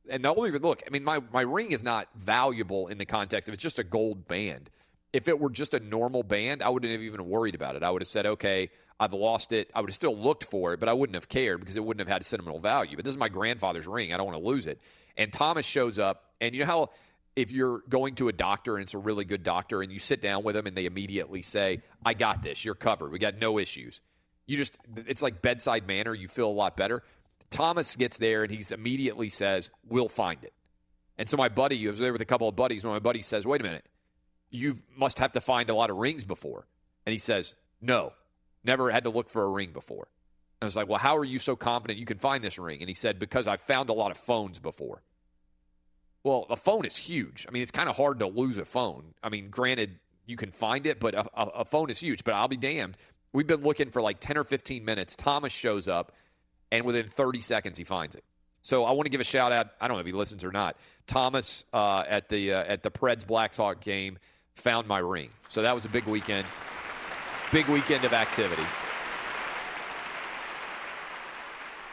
and the only look, I mean, my my ring is not valuable in the context of it's just a gold band. If it were just a normal band, I wouldn't have even worried about it. I would have said, okay, I've lost it. I would have still looked for it, but I wouldn't have cared because it wouldn't have had sentimental value. But this is my grandfather's ring. I don't want to lose it. And Thomas shows up, and you know how if you're going to a doctor and it's a really good doctor, and you sit down with them and they immediately say, I got this. You're covered. We got no issues you just, it's like bedside manner. You feel a lot better. Thomas gets there and he's immediately says, We'll find it. And so my buddy, I was there with a couple of buddies, and my buddy says, Wait a minute, you must have to find a lot of rings before. And he says, No, never had to look for a ring before. I was like, Well, how are you so confident you can find this ring? And he said, Because I've found a lot of phones before. Well, a phone is huge. I mean, it's kind of hard to lose a phone. I mean, granted, you can find it, but a, a, a phone is huge. But I'll be damned. We've been looking for like 10 or 15 minutes. Thomas shows up, and within 30 seconds, he finds it. So I want to give a shout out. I don't know if he listens or not. Thomas uh, at the uh, at the Preds Blackhawk game found my ring. So that was a big weekend. Big weekend of activity.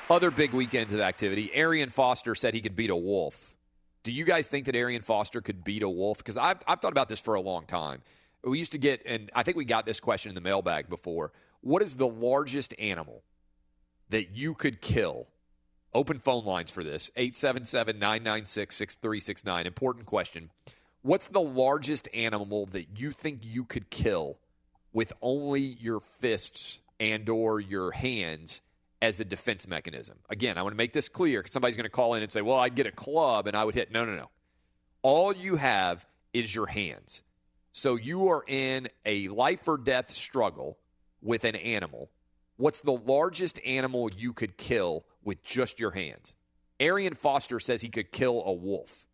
Other big weekends of activity. Arian Foster said he could beat a wolf. Do you guys think that Arian Foster could beat a wolf? Because I've, I've thought about this for a long time. We used to get, and I think we got this question in the mailbag before. What is the largest animal that you could kill? Open phone lines for this 877 996 6369. Important question. What's the largest animal that you think you could kill with only your fists and or your hands as a defense mechanism? Again, I want to make this clear because somebody's going to call in and say, "Well, I'd get a club and I would hit." No, no, no. All you have is your hands. So you are in a life or death struggle with an animal. What's the largest animal you could kill with just your hands? Arian Foster says he could kill a wolf.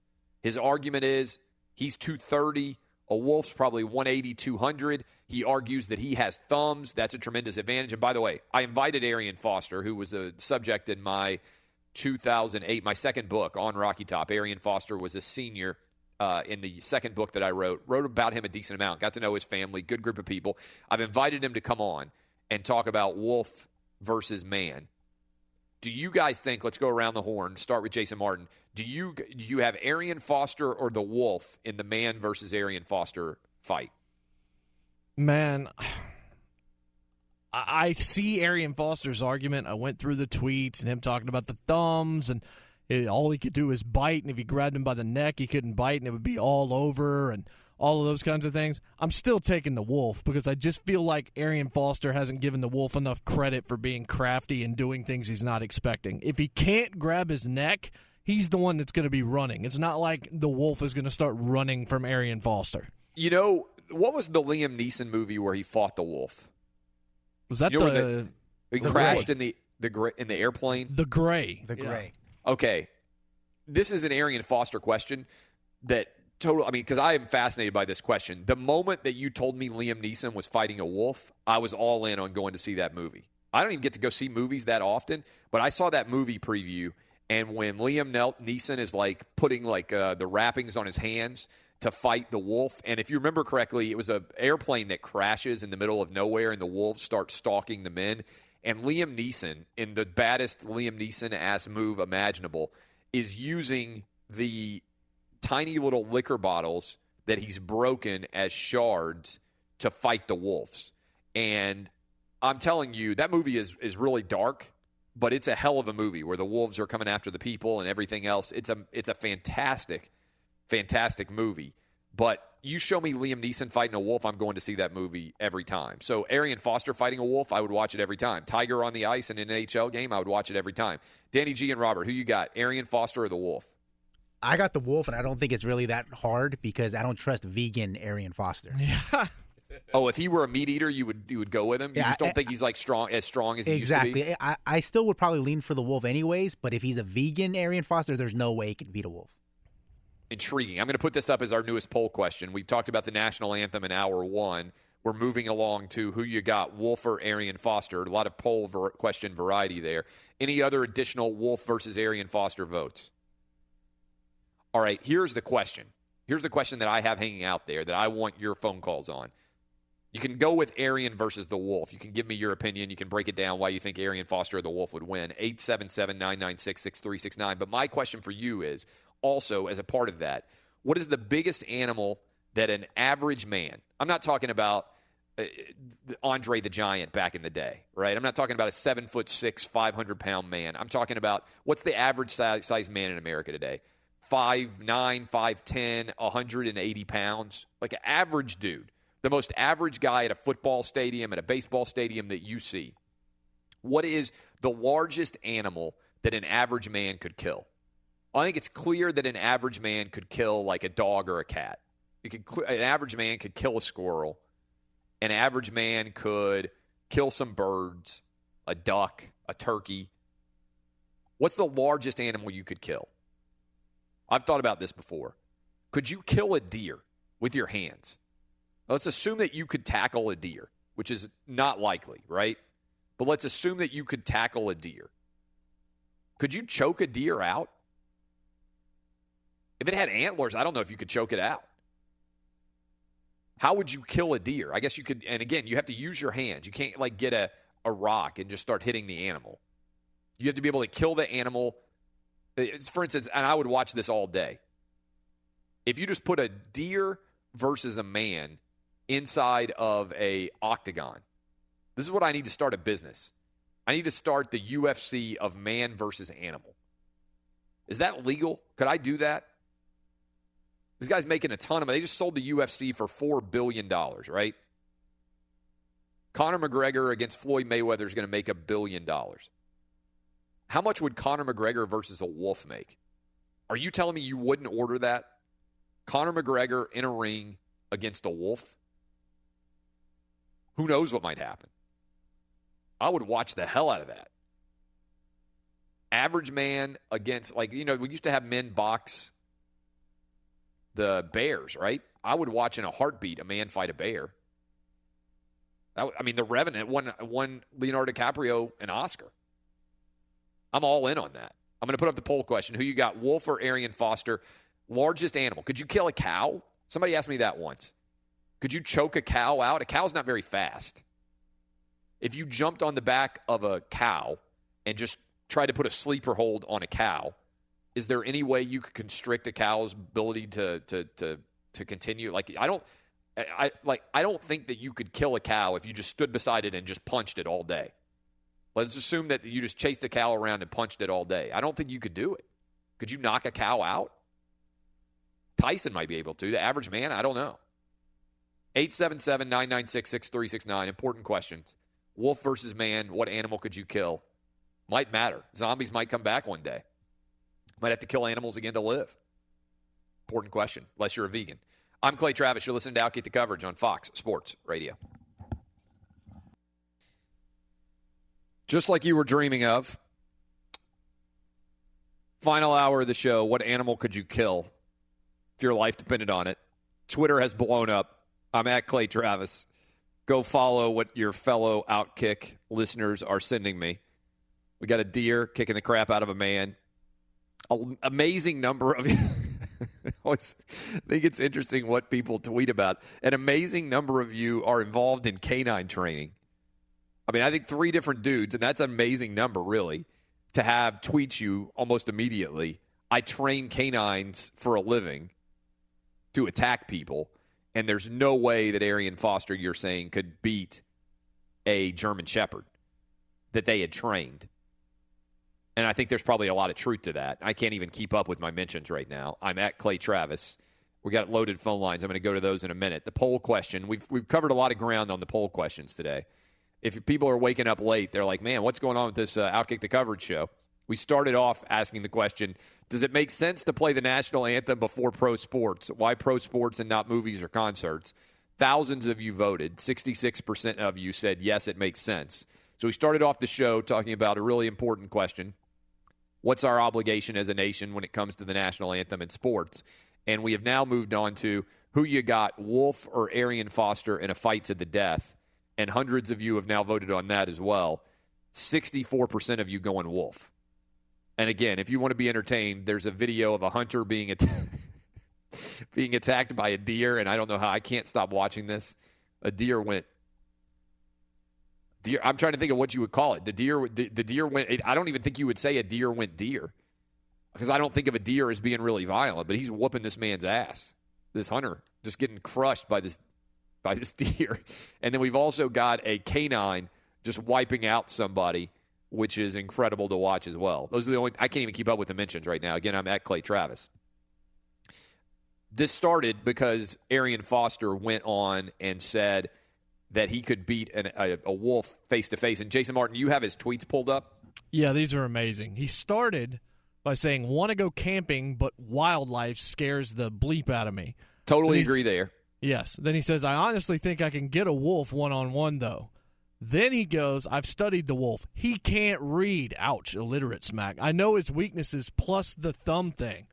His argument is he's 230. A wolf's probably 180, 200. He argues that he has thumbs. That's a tremendous advantage. And by the way, I invited Arian Foster, who was a subject in my 2008, my second book on Rocky Top. Arian Foster was a senior uh, in the second book that I wrote. Wrote about him a decent amount. Got to know his family. Good group of people. I've invited him to come on and talk about wolf versus man. Do you guys think? Let's go around the horn. Start with Jason Martin. Do you do you have Arian Foster or the wolf in the man versus Arian Foster fight? Man, I see Arian Foster's argument. I went through the tweets and him talking about the thumbs and it, all he could do is bite, and if he grabbed him by the neck, he couldn't bite, and it would be all over, and all of those kinds of things. I'm still taking the wolf because I just feel like Arian Foster hasn't given the wolf enough credit for being crafty and doing things he's not expecting. If he can't grab his neck, he's the one that's going to be running. It's not like the wolf is going to start running from Arian Foster. You know what was the Liam Neeson movie where he fought the wolf? Was that You know when the He the crashed Gray? in the the gra- in the airplane. the gray? The Yeah. gray. Okay, this is an Arian Foster question that total. I mean, because I am fascinated by this question. The moment that you told me Liam Neeson was fighting a wolf, I was all in on going to see that movie. I don't even get to go see movies that often, but I saw that movie preview, and when Liam Neeson is like putting like uh, the wrappings on his hands to fight the wolf, and if you remember correctly, it was a airplane that crashes in the middle of nowhere, and the wolves start stalking the men. And Liam Neeson, in the baddest Liam Neeson ass move imaginable, is using the tiny little liquor bottles that he's broken as shards to fight the wolves. And I'm telling you, that movie is is really dark, but it's a hell of a movie where the wolves are coming after the people and everything else. It's a it's a fantastic, fantastic movie. But you show me Liam Neeson fighting a wolf, I'm going to see that movie every time. So Arian Foster fighting a wolf, I would watch it every time. Tiger on the ice in an NHL game, I would watch it every time. Danny G and Robert, who you got? Arian Foster or the wolf? I got the wolf, and I don't think it's really that hard because I don't trust vegan Arian Foster. Oh, if he were a meat eater, you would you would go with him. You Yeah, just don't I- think he's like strong as strong as he used to be. Exactly. I, I still would probably lean for the wolf anyways, but if he's a vegan Arian Foster, there's no way he can beat a wolf. Intriguing. I'm going to put this up as our newest poll question. We've talked about the national anthem in hour one. We're moving along to who you got, Wolf or Arian Foster. A lot of poll ver- question variety there. Any other additional Wolf versus Arian Foster votes? All right, here's the question. Here's the question that I have hanging out there that I want your phone calls on. You can go with Arian versus the Wolf. You can give me your opinion. You can break it down why you think Arian Foster or the Wolf would win. 877 996 6369. But my question for you is also, as a part of that, what is the biggest animal that an average man, I'm not talking about uh, Andre the Giant back in the day, right? I'm not talking about a seven foot six, 500 pound man. I'm talking about what's the average size, size man in America today? Five nine, five ten, 180 pounds, like an average dude, the most average guy at a football stadium, at a baseball stadium that you see. What is the largest animal that an average man could kill? I think it's clear that an average man could kill like a dog or a cat. Could, an average man could kill a squirrel. An average man could kill some birds, a duck, a turkey. What's the largest animal you could kill? I've thought about this before. Could you kill a deer with your hands? Let's assume that you could tackle a deer, which is not likely, right? But let's assume that you could tackle a deer. Could you choke a deer out? If it had antlers, I don't know if you could choke it out. How would you kill a deer? I guess you could, and again, you have to use your hands. You can't like get a, a rock and just start hitting the animal. You have to be able to kill the animal. It's- For instance, and I would watch this all day. If you just put a deer versus a man inside of a octagon, this is what I need to start a business. I need to start the UFC of man versus animal. Is that legal? Could I do that? This guy's making a ton of money. They just sold the UFC for $4 billion, right? Conor McGregor against Floyd Mayweather is going to make a billion dollars. How much would Conor McGregor versus a wolf make? Are you telling me you wouldn't order that? Conor McGregor in a ring against a wolf? Who knows what might happen? I would watch the hell out of that. Average man against, like, you know, we used to have men box the bears, right? I would watch in a heartbeat a man fight a bear. That, I mean, The Revenant won, won Leonardo DiCaprio an Oscar. I'm all in on that. I'm going to put up the poll question. Who you got, Wolf or Arian Foster? Largest animal. Could you kill a cow? Somebody asked me that once. Could you choke a cow out? A cow's not very fast. If you jumped on the back of a cow and just tried to put a sleeper hold on a cow, is there any way you could constrict a cow's ability to to to to continue? Like I don't I, like I don't think that you could kill a cow if you just stood beside it and just punched it all day. Let's assume that you just chased a cow around and punched it all day. I don't think you could do it. Could you knock a cow out? Tyson might be able to. The average man, I don't know. 877 996 6369. Important questions. Wolf versus man, what animal could you kill? Might matter. Zombies might come back one day. Might have to kill animals again to live. Important question, unless you're a vegan. I'm Clay Travis. You're listening to Outkick the Coverage on Fox Sports Radio. Just like you were dreaming of, final hour of the show, what animal could you kill if your life depended on it? Twitter has blown up. I'm at Clay Travis. Go follow what your fellow Outkick listeners are sending me. We got a deer kicking the crap out of a man. An amazing number of I think it's interesting what people tweet about. An amazing number of you are involved in canine training. I mean, I think three different dudes, and that's an amazing number, really, to have tweet you almost immediately. I train canines for a living to attack people, and there's no way that Arian Foster, you're saying, could beat a German Shepherd that they had trained. And I think there's probably a lot of truth to that. I can't even keep up with my mentions right now. I'm at Clay Travis. We got loaded phone lines. I'm going to go to those in a minute. The poll question. We've we've covered a lot of ground on the poll questions today. If people are waking up late, they're like, "Man, what's going on with this uh, Outkick the Coverage show?" We started off asking the question: Does it make sense to play the national anthem before pro sports? Why pro sports and not movies or concerts? Thousands of you voted. 66% of you said yes, it makes sense. So we started off the show talking about a really important question what's our obligation as a nation when it comes to the national anthem in sports? And we have now moved on to who you got, Wolf or Arian Foster, in a fight to the death. And hundreds of you have now voted on that as well. 64% of you going Wolf. And again, if you want to be entertained, there's a video of a hunter being at- being attacked by a deer, and I don't know how I can't stop watching this. A deer went deer. I'm trying to think of what you would call it. The deer, the deer went. I don't even think you would say a deer went deer, because I don't think of a deer as being really violent. But he's whooping this man's ass. This hunter just getting crushed by this by this deer, and then we've also got a canine just wiping out somebody, which is incredible to watch as well. Those are the only. I can't even keep up with the mentions right now. Again, I'm at Clay Travis. This started because Arian Foster went on and said that he could beat an, a, a wolf face to face. And Jason Martin, you have his tweets pulled up. Yeah, these are amazing. He started by saying, "Want to go camping, but wildlife scares the bleep out of me." Totally agree there. Yes. Then he says, "I honestly think I can get a wolf one on one, though." Then he goes, "I've studied the wolf. He can't read. Ouch, illiterate smack. I know his weaknesses plus the thumb thing.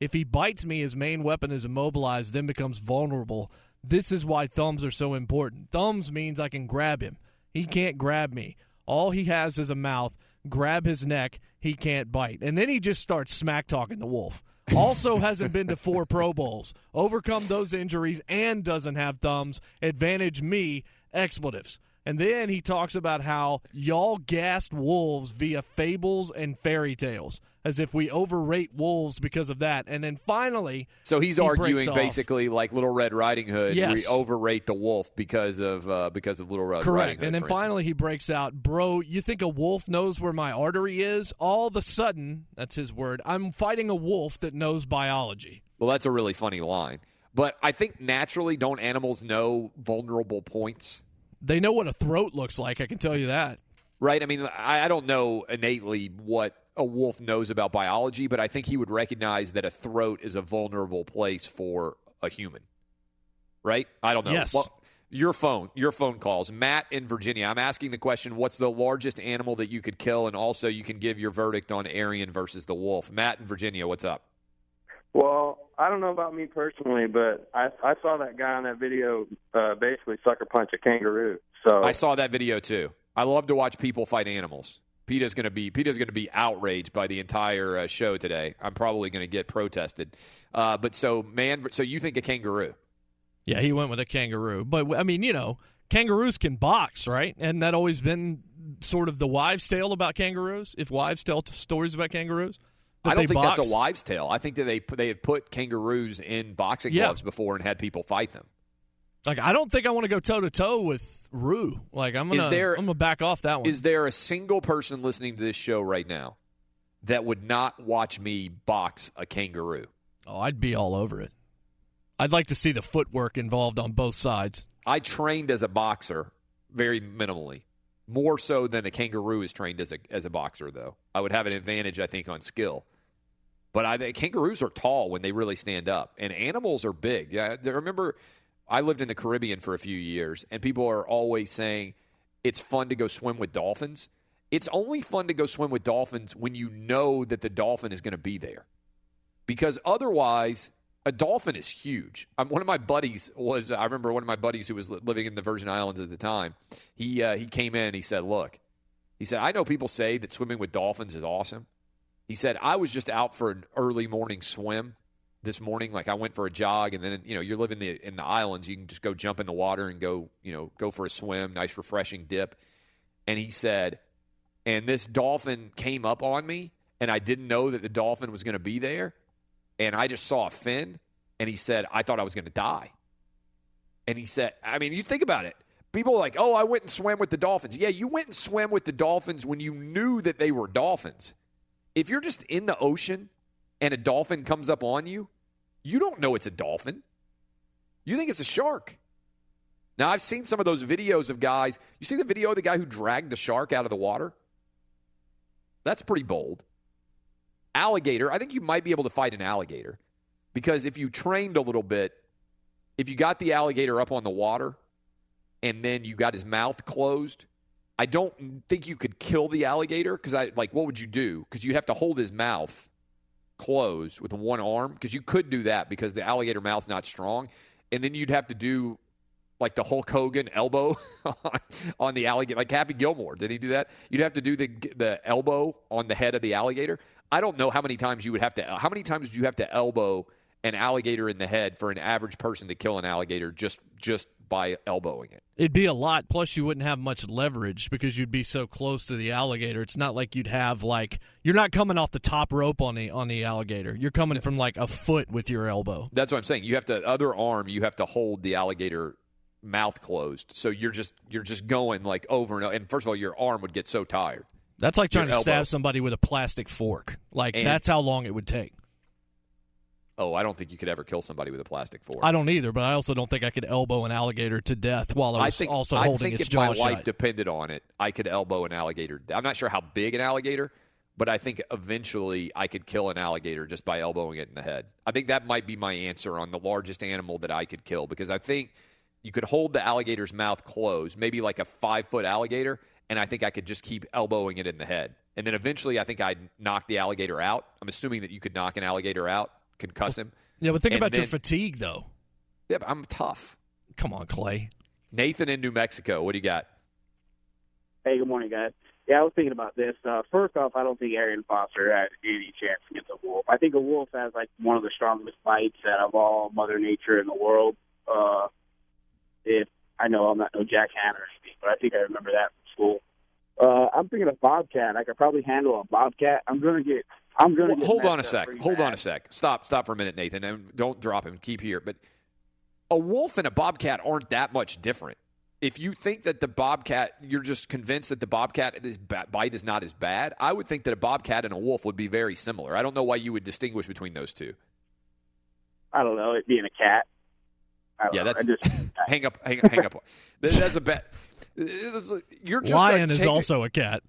If he bites me, his main weapon is immobilized, then becomes vulnerable. This is why thumbs are so important. Thumbs means I can grab him. He can't grab me. All he has is a mouth. Grab his neck. He can't bite. And then he just starts smack talking the wolf. Also hasn't been to four Pro Bowls. Overcome those injuries and doesn't have thumbs. Advantage me. Expletives. And then he talks about how y'all gassed wolves via fables and fairy tales, as if we overrate wolves because of that. And then finally, So he's he arguing basically like Little Red Riding Hood. We overrate the wolf because of uh, because of Little Red Riding Correct. Hood. And then for instance. finally he breaks out, bro, you think a wolf knows where my artery is? All of a sudden, that's his word, I'm fighting a wolf that knows biology. Well, that's a really funny line. But I think naturally, don't animals know vulnerable points? They know what a throat looks like, I can tell you that. Right? I mean, I, I don't know innately what a wolf knows about biology, but I think he would recognize that a throat is a vulnerable place for a human. Right? I don't know. Yes. Well, your phone, your phone calls. Matt in Virginia. I'm asking the question what's the largest animal that you could kill? And also, you can give your verdict on Arian versus the wolf. Matt in Virginia, what's up? Well, I don't know about me personally, but I I saw that guy on that video uh, basically sucker punch a kangaroo. So I saw that video too. I love to watch people fight animals. Peter's going to be Peter's going to be outraged by the entire uh, show today. I'm probably going to get protested. Uh, but so man, so you think a kangaroo? Yeah, he went with a kangaroo. But I mean, you know, kangaroos can box, right? And that always been sort of the wives' tale about kangaroos. If wives tell t- stories about kangaroos, that I don't think box. that's a wives' tale. I think that they they have put kangaroos in boxing Yeah. gloves before and had people fight them. Like, I don't think I want to go toe to toe with Rue. Like, I'm gonna, there- I'm gonna back off that one. Is there a single person listening to this show right now that would not watch me box a kangaroo? oh, I'd be all over it. I'd like to see the footwork involved on both sides. I trained as a boxer very minimally, more so than a kangaroo is trained as a as a boxer. Though I would have an advantage, I think, on skill. But I kangaroos are tall when they really stand up, and animals are big. Yeah, I remember I lived in the Caribbean for a few years, and people are always saying it's fun to go swim with dolphins. It's only fun to go swim with dolphins when you know that the dolphin is going to be there because otherwise a dolphin is huge. Um, one of my buddies was I remember one of my buddies who was living in the Virgin Islands at the time. He uh, he came in and he said, "Look," he said, "I know people say that swimming with dolphins is awesome." He said, "I was just out for an early morning swim this morning. Like I went for a jog, and then you know you're living the, in the islands, you can just go jump in the water and go you know go for a swim, nice refreshing dip." And he said, and this dolphin came up on me, and I didn't know that the dolphin was going to be there and I just saw a fin, and he said, I thought I was going to die. And he said, I mean, you think about it. People are like, oh, I went and swam with the dolphins. Yeah, you went and swam with the dolphins when you knew that they were dolphins. If you're just in the ocean and a dolphin comes up on you, you don't know it's a dolphin. You think it's a shark. Now, I've seen some of those videos of guys. You see the video of the guy who dragged the shark out of the water? That's pretty bold alligator, I think you might be able to fight an alligator because if you trained a little bit, if you got the alligator up on the water and then you got his mouth closed, I don't think you could kill the alligator because I like what would you do? Because you'd have to hold his mouth closed with one arm because you could do that because the alligator mouth's not strong, and then you'd have to do like the Hulk Hogan elbow on, on the alligator, like Happy Gilmore. Did he do that? You'd have to do the the elbow on the head of the alligator. I don't know how many times you would have to. How many times do you have to elbow an alligator in the head for an average person to kill an alligator just just by elbowing it? It'd be a lot. Plus, you wouldn't have much leverage because you'd be so close to the alligator. It's not like you'd have like you're not coming off the top rope on the on the alligator. You're coming from like a foot with your elbow. That's what I'm saying. You have to other arm. You have to hold the alligator mouth closed. So you're just you're just going like over and over. And first of all, your arm would get so tired. That's like trying Your to stab somebody with a plastic fork. Like And- that's how long it would take. Oh, I don't think you could ever kill somebody with a plastic fork. I don't either, but I also don't think I could elbow an alligator to death while I was think, also I holding think its if my life shut. depended on it, I could elbow an alligator. I'm not sure how big an alligator, but I think eventually I could kill an alligator just by elbowing it in the head. I think that might be my answer on the largest animal that I could kill because I think you could hold the alligator's mouth closed, maybe like a five foot alligator, and I think I could just keep elbowing it in the head. And then eventually I think I'd knock the alligator out. I'm assuming that you could knock an alligator out, concuss him. yeah, but think And about your fatigue though. Yeah, but I'm tough. Come on, Clay. Nathan in New Mexico, what do you got? Hey, good morning, guys. Yeah, I was thinking about this. Uh, first off, I don't think Arian Foster had any chance against a wolf. I think a wolf has like one of the strongest bites out of all Mother Nature in the world. Uh, if I know I'm not no Jack Hanna or anything, but I think I remember that from school. Uh, I'm thinking of bobcat. I could probably handle a bobcat. I'm gonna get. I'm gonna Well, get hold on a sec. Hold bad. on a sec. Stop. Stop for a minute, Nathan, and don't drop him. Keep here. But a wolf and a bobcat aren't that much different. If you think that the bobcat, you're just convinced that the bobcat is ba- bite is not as bad. I would think that a bobcat and a wolf would be very similar. I don't know why you would distinguish between those two. I don't know, it being a cat. I don't Yeah, know. that's I just hang up. Hang, hang up. That- That's a bet. You're just like, Lion is also a cat.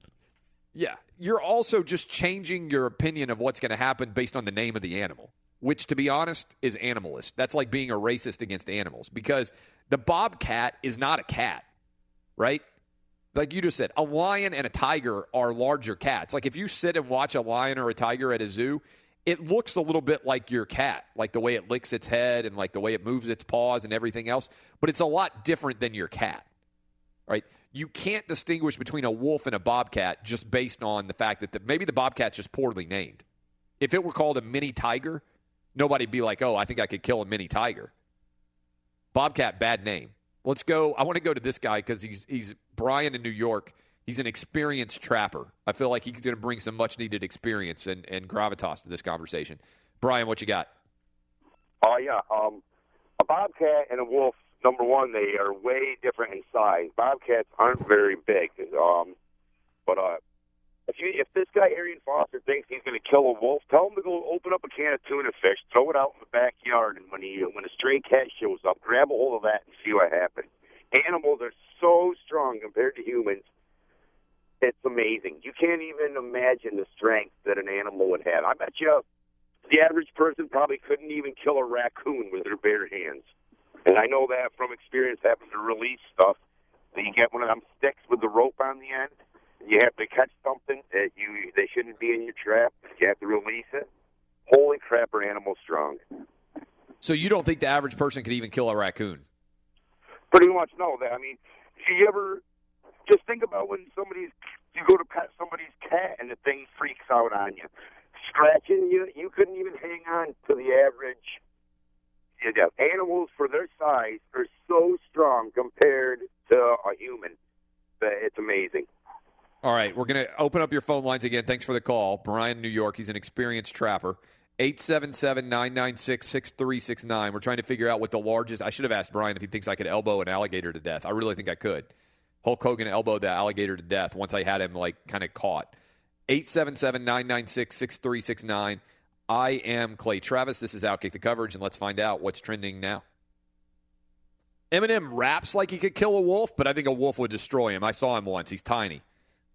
Yeah, you're also just changing your opinion of what's going to happen based on the name of the animal, which, to be honest, is animalist. That's like being a racist against animals because the bobcat is not a cat, right? Like you just said, a lion and a tiger are larger cats. Like if you sit and watch a lion or a tiger at a zoo, it looks a little bit like your cat, like the way it licks its head and like the way it moves its paws and everything else, but it's a lot different than your cat right? You can't distinguish between a wolf and a bobcat just based on the fact that the, maybe the bobcat's just poorly named. If it were called a mini tiger, nobody'd be like, "Oh, I think I could kill a mini tiger." Bobcat, bad name. Let's go. I want to go to this guy because he's he's Brian in New York. He's an experienced trapper. I feel like he's going to bring some much needed experience and, and gravitas to this conversation. Brian, what you got? Oh yeah, um, a bobcat and a wolf. Number one, they are way different in size. Bobcats aren't very big, um, but uh, if you if this guy Arian Foster thinks he's going to kill a wolf, tell him to go open up a can of tuna fish, throw it out in the backyard, and when he when a stray cat shows up, grab a hold of that and see what happens. Animals are so strong compared to humans. It's amazing. You can't even imagine the strength that an animal would have. I bet you the average person probably couldn't even kill a raccoon with their bare hands. And I know that from experience, having to release stuff. That you get one of them sticks with the rope on the end. You have to catch something that you they shouldn't be in your trap. You have to release it. Holy crap, are animals strong? So you don't think the average person could even kill a raccoon? Pretty much no. That I mean, you ever just think about when somebody's you go to pet somebody's cat and the thing freaks out on you, scratching you. You couldn't even hang on to the average. You know, animals for their size are so strong compared to a human that it's amazing. All right, we're going to open up your phone lines again. Thanks for the call. Brian, New York, he's an experienced trapper. 877 996 6369. We're trying to figure out what the largest. I should have asked Brian if he thinks I could elbow an alligator to death. I really think I could. Hulk Hogan elbowed the alligator to death once I had him, like, kind of caught. 877 996 6369. I am Clay Travis. This is Outkick the Coverage, and let's find out what's trending now. Eminem raps like he could kill a wolf, but I think a wolf would destroy him. I saw him once. He's tiny.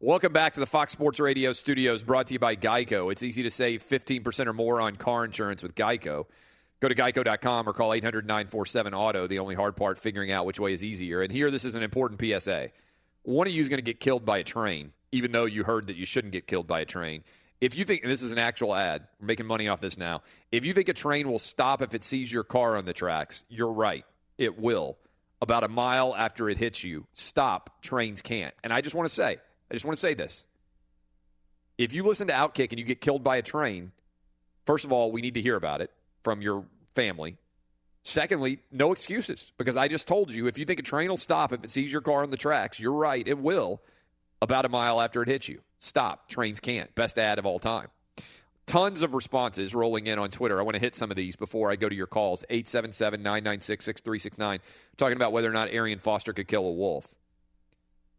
Welcome back to the Fox Sports Radio studios brought to you by Geico. It's easy to save 15% or more on car insurance with Geico. Go to geico.com or call 800 947 Auto. The only hard part, figuring out which way is easier. And here, this is an important PSA. One of you is going to get killed by a train, even though you heard that you shouldn't get killed by a train. If you think, and this is an actual ad, we're making money off this now. If you think a train will stop if it sees your car on the tracks, you're right. It will. About a mile after it hits you, stop. Trains can't. And I just want to say, I just want to say this. If you listen to Outkick and you get killed by a train, first of all, we need to hear about it from your family. Secondly, no excuses because I just told you if you think a train will stop if it sees your car on the tracks, you're right, it will about a mile after it hits you. Stop. Trains can't. Best ad of all time. Tons of responses rolling in on Twitter. I want to hit some of these before I go to your calls. 877 996 6369. Talking about whether or not Arian Foster could kill a wolf.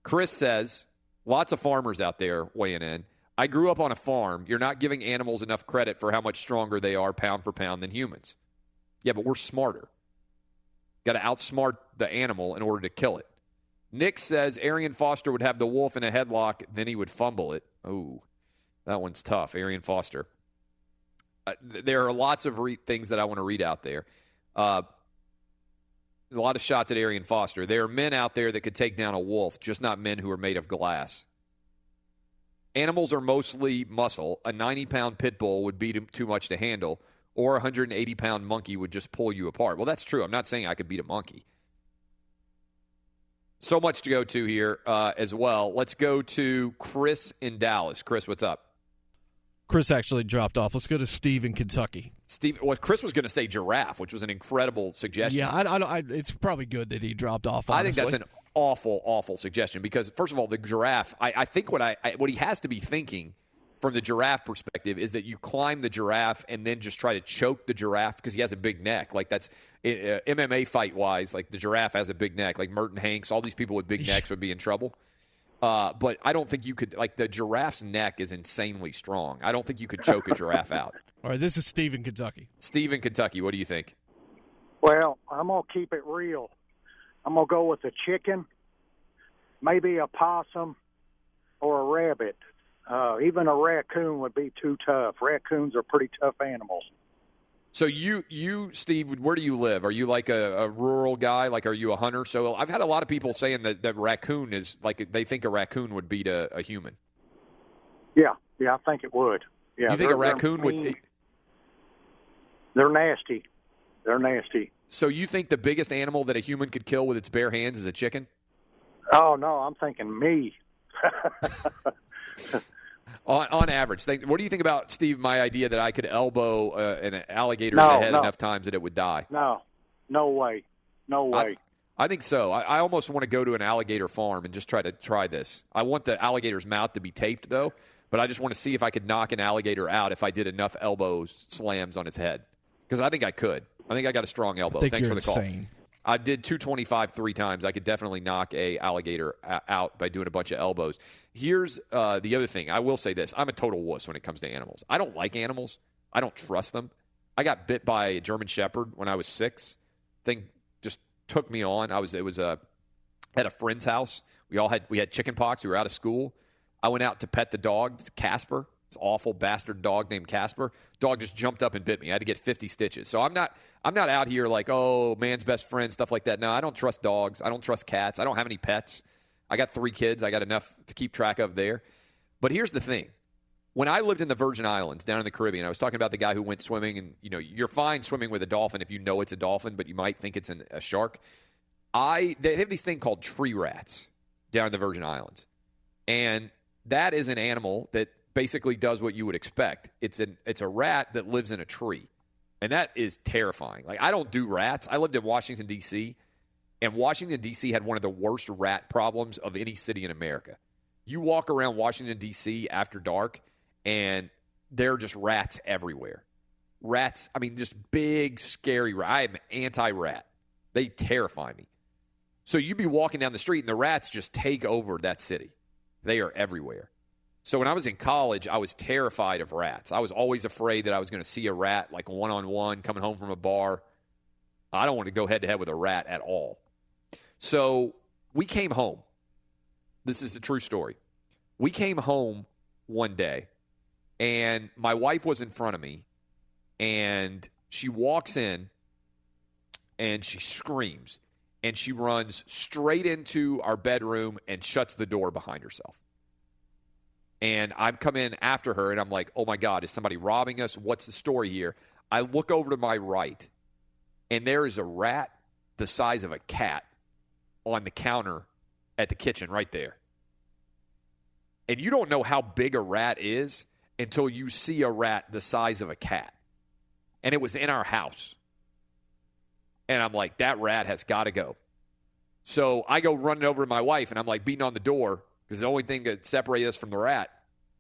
Chris says, lots of farmers out there weighing in. I grew up on a farm. You're not giving animals enough credit for how much stronger they are pound for pound than humans. Yeah, but we're smarter. Got to outsmart the animal in order to kill it. Nick says Arian Foster would have the wolf in a headlock, then he would fumble it. Oh, that one's tough. Arian Foster. Uh, there are lots of re- things that I want to read out there. Uh, a lot of shots at Arian Foster. There are men out there that could take down a wolf, just not men who are made of glass. Animals are mostly muscle. A 90 pound pit bull would be too- too much to handle, or a 180 pound monkey would just pull you apart. Well, that's true. I'm not saying I could beat a monkey. So much to go to here uh, as well. Let's go to Chris in Dallas. Chris, what's up? Chris actually dropped off. Let's go to Steve in Kentucky. Steve, well, Chris was going to say giraffe, which was an incredible suggestion. Yeah, I, I, don't- I, it's probably good that he dropped off. I think that's an awful, awful suggestion because first of all, the giraffe. I, I think what I, I what he has to be thinking from the giraffe perspective is that you climb the giraffe and then just try to choke the giraffe because he has a big neck. Like that's uh, MMA fight wise. Like the giraffe has a big neck. Like Merton Hanks, all these people with big necks would be in trouble. Uh, but I don't think you could like the giraffe's neck is insanely strong. I don't think you could choke a giraffe out. All right, this is Steve in Kentucky. Steve in Kentucky, what do you think? Well, I'm gonna keep it real. I'm gonna go with a chicken, maybe a possum, or a rabbit. Uh, even a raccoon would be too tough. Raccoons are pretty tough animals. So you, you, Steve, where do you live? Are you like a, a rural guy? Like, are you a hunter? So I've had a lot of people saying that that raccoon is like they think a raccoon would beat a, a human. Yeah, yeah, I think it would. Yeah, you think a raccoon would? They're nasty. They're nasty. So you think the biggest animal that a human could kill with its bare hands is a chicken? Oh no, I'm thinking me. On, on average, think, what do you think about Steve? My idea that I could elbow uh, an alligator No, in the head no. enough times that it would die. No, no way, no way. I think so. I, I almost want to go to an alligator farm and just try to try this. I want the alligator's mouth to be taped though, but I just want to see if I could knock an alligator out if I did enough elbow slams on its head. Because I think I could. I think I got a strong elbow. think Thanks you're for the call. insane. I did 225 three times. I could definitely knock a alligator out by doing a bunch of elbows. Here's uh, the other thing. I will say this: I'm a total wuss when it comes to animals. I don't like animals. I don't trust them. I got bit by a German Shepherd when I was six. Thing just took me on. I was it was a at a friend's house. We all had we had chicken pox. We were out of school. I went out to pet the dog, Casper. It's awful bastard dog named Casper. Dog just jumped up and bit me. I had to get 50 stitches. So I'm not I'm not out here like, oh, man's best friend, stuff like that. No, I don't trust dogs. I don't trust cats. I don't have any pets. I got three kids. I got enough to keep track of there. But here's the thing. When I lived in the Virgin Islands down in the Caribbean, I was talking about the guy who went swimming, and you know, you're fine swimming with a dolphin if you know it's a dolphin, but you might think it's an, a shark. I they have this thing called tree rats down in the Virgin Islands, and that is an animal that basically does what you would expect. It's an it's a rat that lives in a tree, and that is terrifying. Like I don't do rats. I lived in Washington D.C. And Washington, D.C. had one of the worst rat problems of any city in America. You walk around Washington, D.C. after dark, and there are just rats everywhere. Rats, I mean, just big, scary rats. I am anti rat. They terrify me. So you'd be walking down the street, and the rats just take over that city. They are everywhere. So when I was in college, I was terrified of rats. I was always afraid that I was going to see a rat like one on one coming home from a bar. I don't want to go head to head with a rat at all. So we came home. This is a true story. We came home one day, and my wife was in front of me, and she walks in and she screams and she runs straight into our bedroom and shuts the door behind herself. And I've come in after her and I'm like, oh my God, is somebody robbing us? What's the story here? I look over to my right and there is a rat the size of a cat on the counter at the kitchen right there. And you don't know how big a rat is until you see a rat the size of a cat. And it was in our house. And I'm like, that rat has got to go. So I go running over to my wife and I'm like beating on the door because the only thing that separates us from the rat.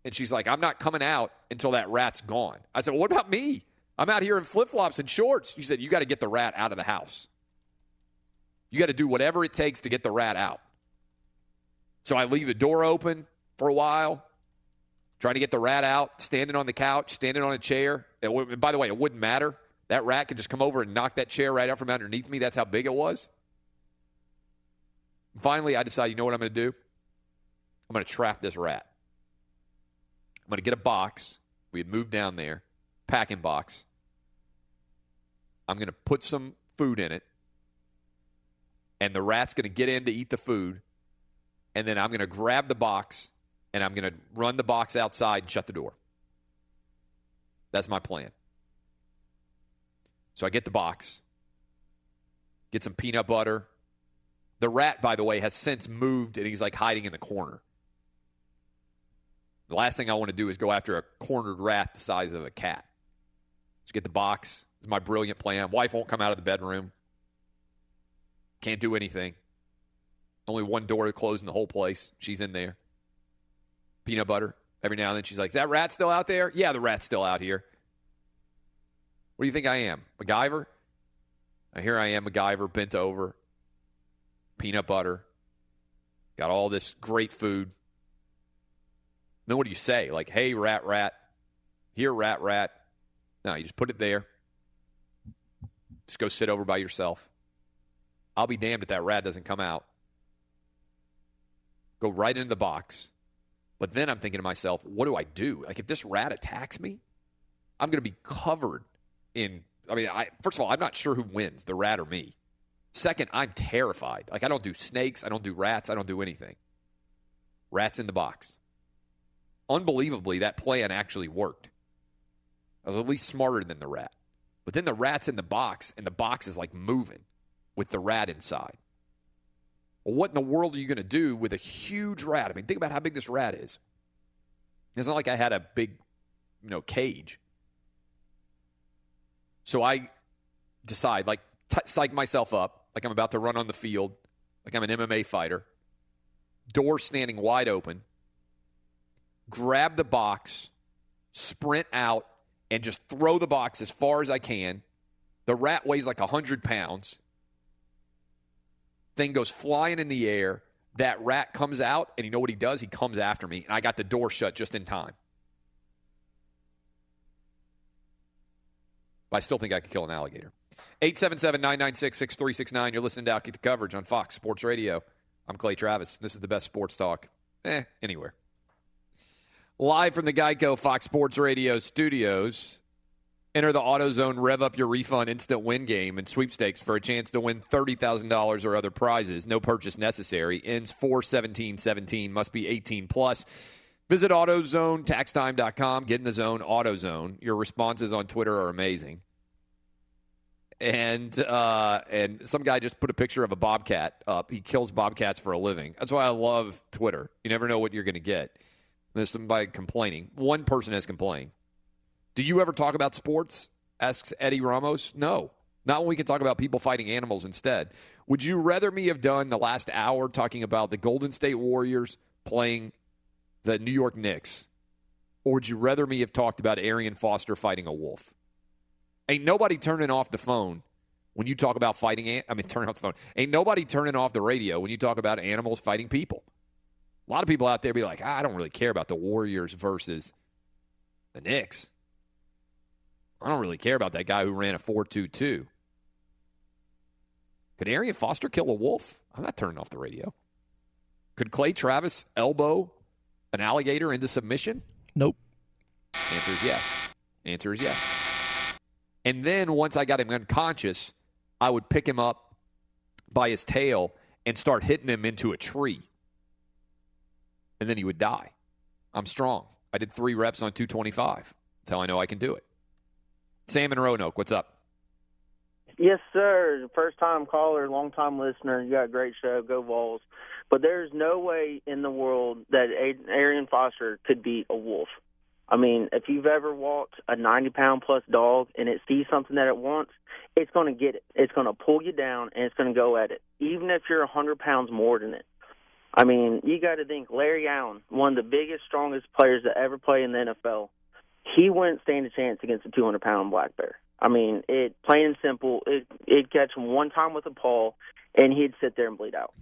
And she's like, I'm not coming out until that rat's gone. I said, well, what about me? I'm out here in flip flops and shorts. She said, you got to get the rat out of the house. You got to do whatever it takes to get the rat out. So I leave the door open for a while, trying to get the rat out, standing on the couch, standing on a chair. It by the way, it wouldn't matter. That rat could just come over and knock that chair right out from underneath me. That's how big it was. Finally, I decide, you know what I'm going to do? I'm going to trap this rat. I'm going to get a box. We had moved down there, packing box. I'm going to put some food in it. And the rat's going to get in to eat the food. And then I'm going to grab the box and I'm going to run the box outside and shut the door. That's my plan. So I get the box, get some peanut butter. The rat, by the way, has since moved and he's like hiding in the corner. The last thing I want to do is go after a cornered rat the size of a cat. Just get the box. It's my brilliant plan. Wife won't come out of the bedroom. Can't do anything. Only one door to close in the whole place. She's in there. Peanut butter. Every now and then she's like, Is that rat still out there? Yeah, the rat's still out here. What do you think I am? MacGyver? Now, here I am, MacGyver, bent over, peanut butter, got all this great food. Then what do you say? Like, hey, rat, rat, here, rat, rat. No, you just put it there. Just go sit over by yourself. I'll be damned if that rat doesn't come out. Go right into the box. But then I'm thinking to myself, what do I do? Like, if this rat attacks me, I'm going to be covered in. I mean, I, first of all, I'm not sure who wins, the rat or me. Second, I'm terrified. Like, I don't do snakes, I don't do rats, I don't do anything. Rats in the box. Unbelievably, that plan actually worked. I was at least smarter than the rat. But then the rat's in the box, and the box is like moving with the rat inside. Well, what in the world are you going to do with a huge rat? I mean, think about how big this rat is. It's not like I had a big, you know, cage. So I decide, like, t- psych myself up, like I'm about to run on the field, like I'm an MMA fighter. Door standing wide open. Grab the box, sprint out, and just throw the box as far as I can. The rat weighs like 100 pounds. Thing goes flying in the air. That rat comes out, and you know what he does? He comes after me, and I got the door shut just in time. But I still think I could kill an alligator. 877 996 6369. You're listening to Outkick the Coverage on Fox Sports Radio. I'm Clay Travis. This is the best sports talk, eh, anywhere. Live from the Geico Fox Sports Radio studios. Enter the AutoZone Rev Up Your Refund Instant Win game and sweepstakes for a chance to win $30,000 or other prizes. No purchase necessary. Ends 41717. Must be 18 plus. Visit AutoZoneTaxTime.com. Get in the zone, AutoZone. Your responses on Twitter are amazing. And uh, and some guy just put a picture of a bobcat up. He kills bobcats for a living. That's why I love Twitter. You never know what you're going to get. There's somebody complaining. One person has complained. Do you ever talk about sports? Asks Eddie Ramos. No. Not when we can talk about people fighting animals instead. Would you rather me have done the last hour talking about the Golden State Warriors playing the New York Knicks? Or would you rather me have talked about Arian Foster fighting a wolf? Ain't nobody turning off the phone when you talk about fighting. An- I mean, turning off the phone. Ain't nobody turning off the radio when you talk about animals fighting people. A lot of people out there be like, ah, I don't really care about the Warriors versus the Knicks. I don't really care about that guy who ran a 4.22. Could Arian Foster kill a wolf? I'm not turning off the radio. Could Clay Travis elbow an alligator into submission? Nope. Answer is yes. Answer is yes. And then once I got him unconscious, I would pick him up by his tail and start hitting him into a tree. And then he would die. I'm strong. I did three reps on 225. That's how I know I can do it. Sam and Roanoke, what's up? Yes, sir. First time caller, long time listener. You got a great show. Go Vols. But there's no way in the world that Arian Foster could beat a wolf. I mean, if you've ever walked a 90 pound plus dog and it sees something that it wants, it's going to get it. It's going to pull you down and it's going to go at it, even if you're a 100 pounds more than it. I mean, you got to think Larry Allen, one of the biggest, strongest players to ever play in the NFL. He wouldn't stand a chance against a 200 pound black bear. I mean, it plain and simple. It it'd catch him one time with a paw, and he'd sit there and bleed out.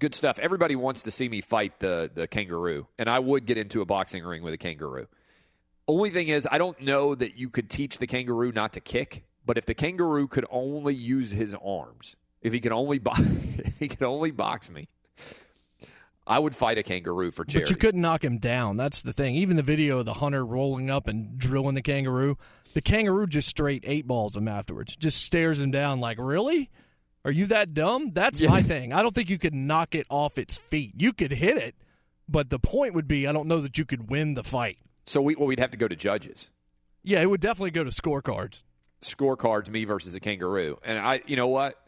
Good stuff. Everybody wants to see me fight the the kangaroo, and I would get into a boxing ring with a kangaroo. Only thing is, I don't know that you could teach the kangaroo not to kick. But if the kangaroo could only use his arms, if he could only bo- he could only box me, I would fight a kangaroo for charity. But you couldn't knock him down. That's the thing. Even the video of the hunter rolling up and drilling the kangaroo, the kangaroo just straight eight balls him afterwards. Just stares him down like, really? Are you that dumb? That's my thing. I don't think you could knock it off its feet. You could hit it, but the point would be I don't know that you could win the fight. So we, well, we'd have to go to judges. Yeah, it would definitely go to scorecards. Scorecards, me versus a kangaroo, and I, you know what?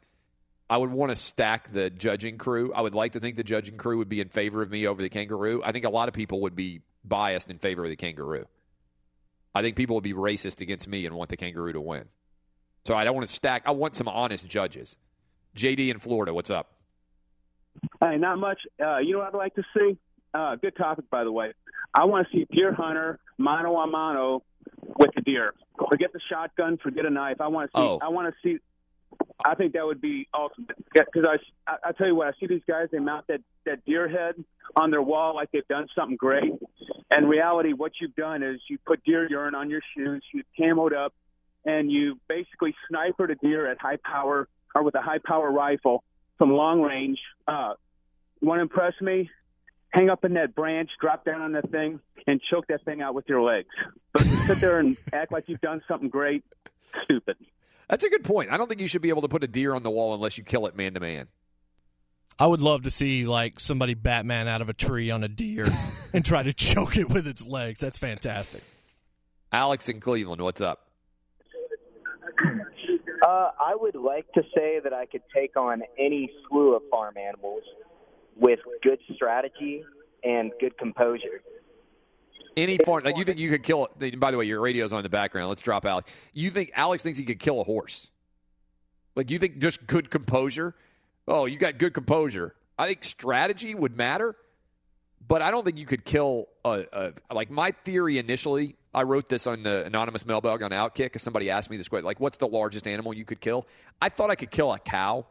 I would want to stack the judging crew. I would like to think the judging crew would be in favor of me over the kangaroo. I think a lot of people would be biased in favor of the kangaroo. I think people would be racist against me and want the kangaroo to win. So I don't want to stack. I want some honest judges. JD in Florida, what's up? Hey, not much. Uh, you know what I'd like to see? Uh, good topic, by the way. I want to see deer hunter mano a mano with the deer. Forget the shotgun. Forget a knife. I want to see. Oh. I want to see. I think that would be ultimate. Because I, I, I tell you what, I see these guys. They mount that that deer head on their wall like they've done something great. And reality, what you've done is you put deer urine on your shoes. You camoed up, and you basically snipered a deer at high power or with a high power rifle from long range. Uh, want to impress me? Hang up in that branch, drop down on that thing, and choke that thing out with your legs. But sit there and act like you've done something great, stupid. That's a good point. I don't think you should be able to put a deer on the wall unless you kill it man to man. I would love to see like somebody Batman out of a tree on a deer and try to choke it with its legs. That's fantastic. Alex in Cleveland, what's up? Uh, I would like to say that I could take on any slew of farm animals with good strategy and good composure. Any farm, like you think you could kill? It? By the way, your radio's on in the background. Let's drop Alex. You think Alex thinks he could kill a horse? Like you think just good composure? Oh, you got good composure. I think strategy would matter, but I don't think you could kill a, a like my theory initially. I wrote this on the anonymous mailbag on Outkick because somebody asked me this question, like, "What's the largest animal you could kill?" I thought I could kill a cow,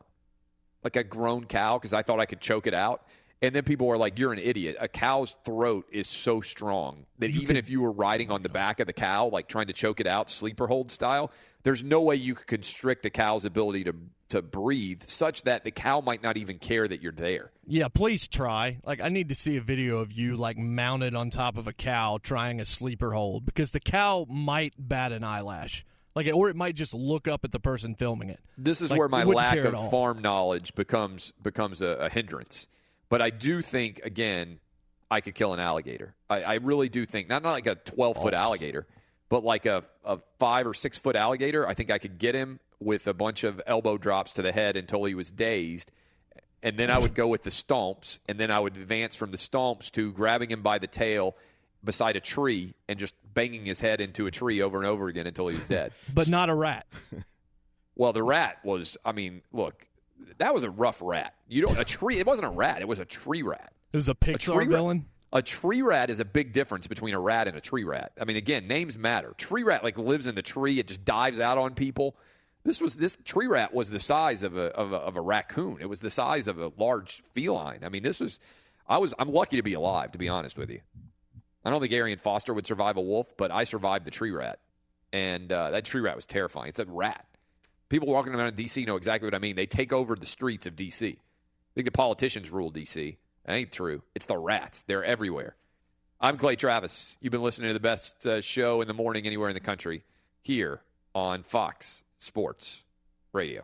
like a grown cow, because I thought I could choke it out. And then people were like, "You're an idiot. A cow's throat is so strong that even if you were riding on the back of the cow, like trying to choke it out, sleeper hold style, there's no way you could constrict a cow's ability to to breathe, such that the cow might not even care that you're there." Yeah, please try. Like, I need to see a video of you like mounted on top of a cow trying a sleeper hold because the cow might bat an eyelash, like, or it might just look up at the person filming it. This is Like, where my lack of farm knowledge becomes becomes a, a hindrance. But I do think again, I could kill an alligator. I, I really do think not not like a twelve foot alligator, but like a, a five or six foot alligator. I think I could get him with a bunch of elbow drops to the head until he was dazed. And then I would go with the stomps, and then I would advance from the stomps to grabbing him by the tail beside a tree and just banging his head into a tree over and over again until he was dead. But not a rat. Well, the rat was. I mean, look, that was a rough rat. You don't a tree. It wasn't a rat. It was a tree rat. It was a Pixar tree rat- villain. A tree rat is a big difference between a rat and a tree rat. I mean, again, names matter. Tree rat like lives in the tree. It just dives out on people. This was this tree rat was the size of a of a, of a raccoon. It was the size of a large feline. I mean, this was. I was. I'm lucky to be alive. To be honest with you, I don't think Arian Foster would survive a wolf, but I survived the tree rat, and uh, that tree rat was terrifying. It's a rat. People walking around in D.C. know exactly what I mean. They take over the streets of D.C. I think the politicians rule D.C. That ain't true. It's the rats. They're everywhere. I'm Clay Travis. You've been listening to the best uh, show in the morning anywhere in the country here on Fox Sports Radio.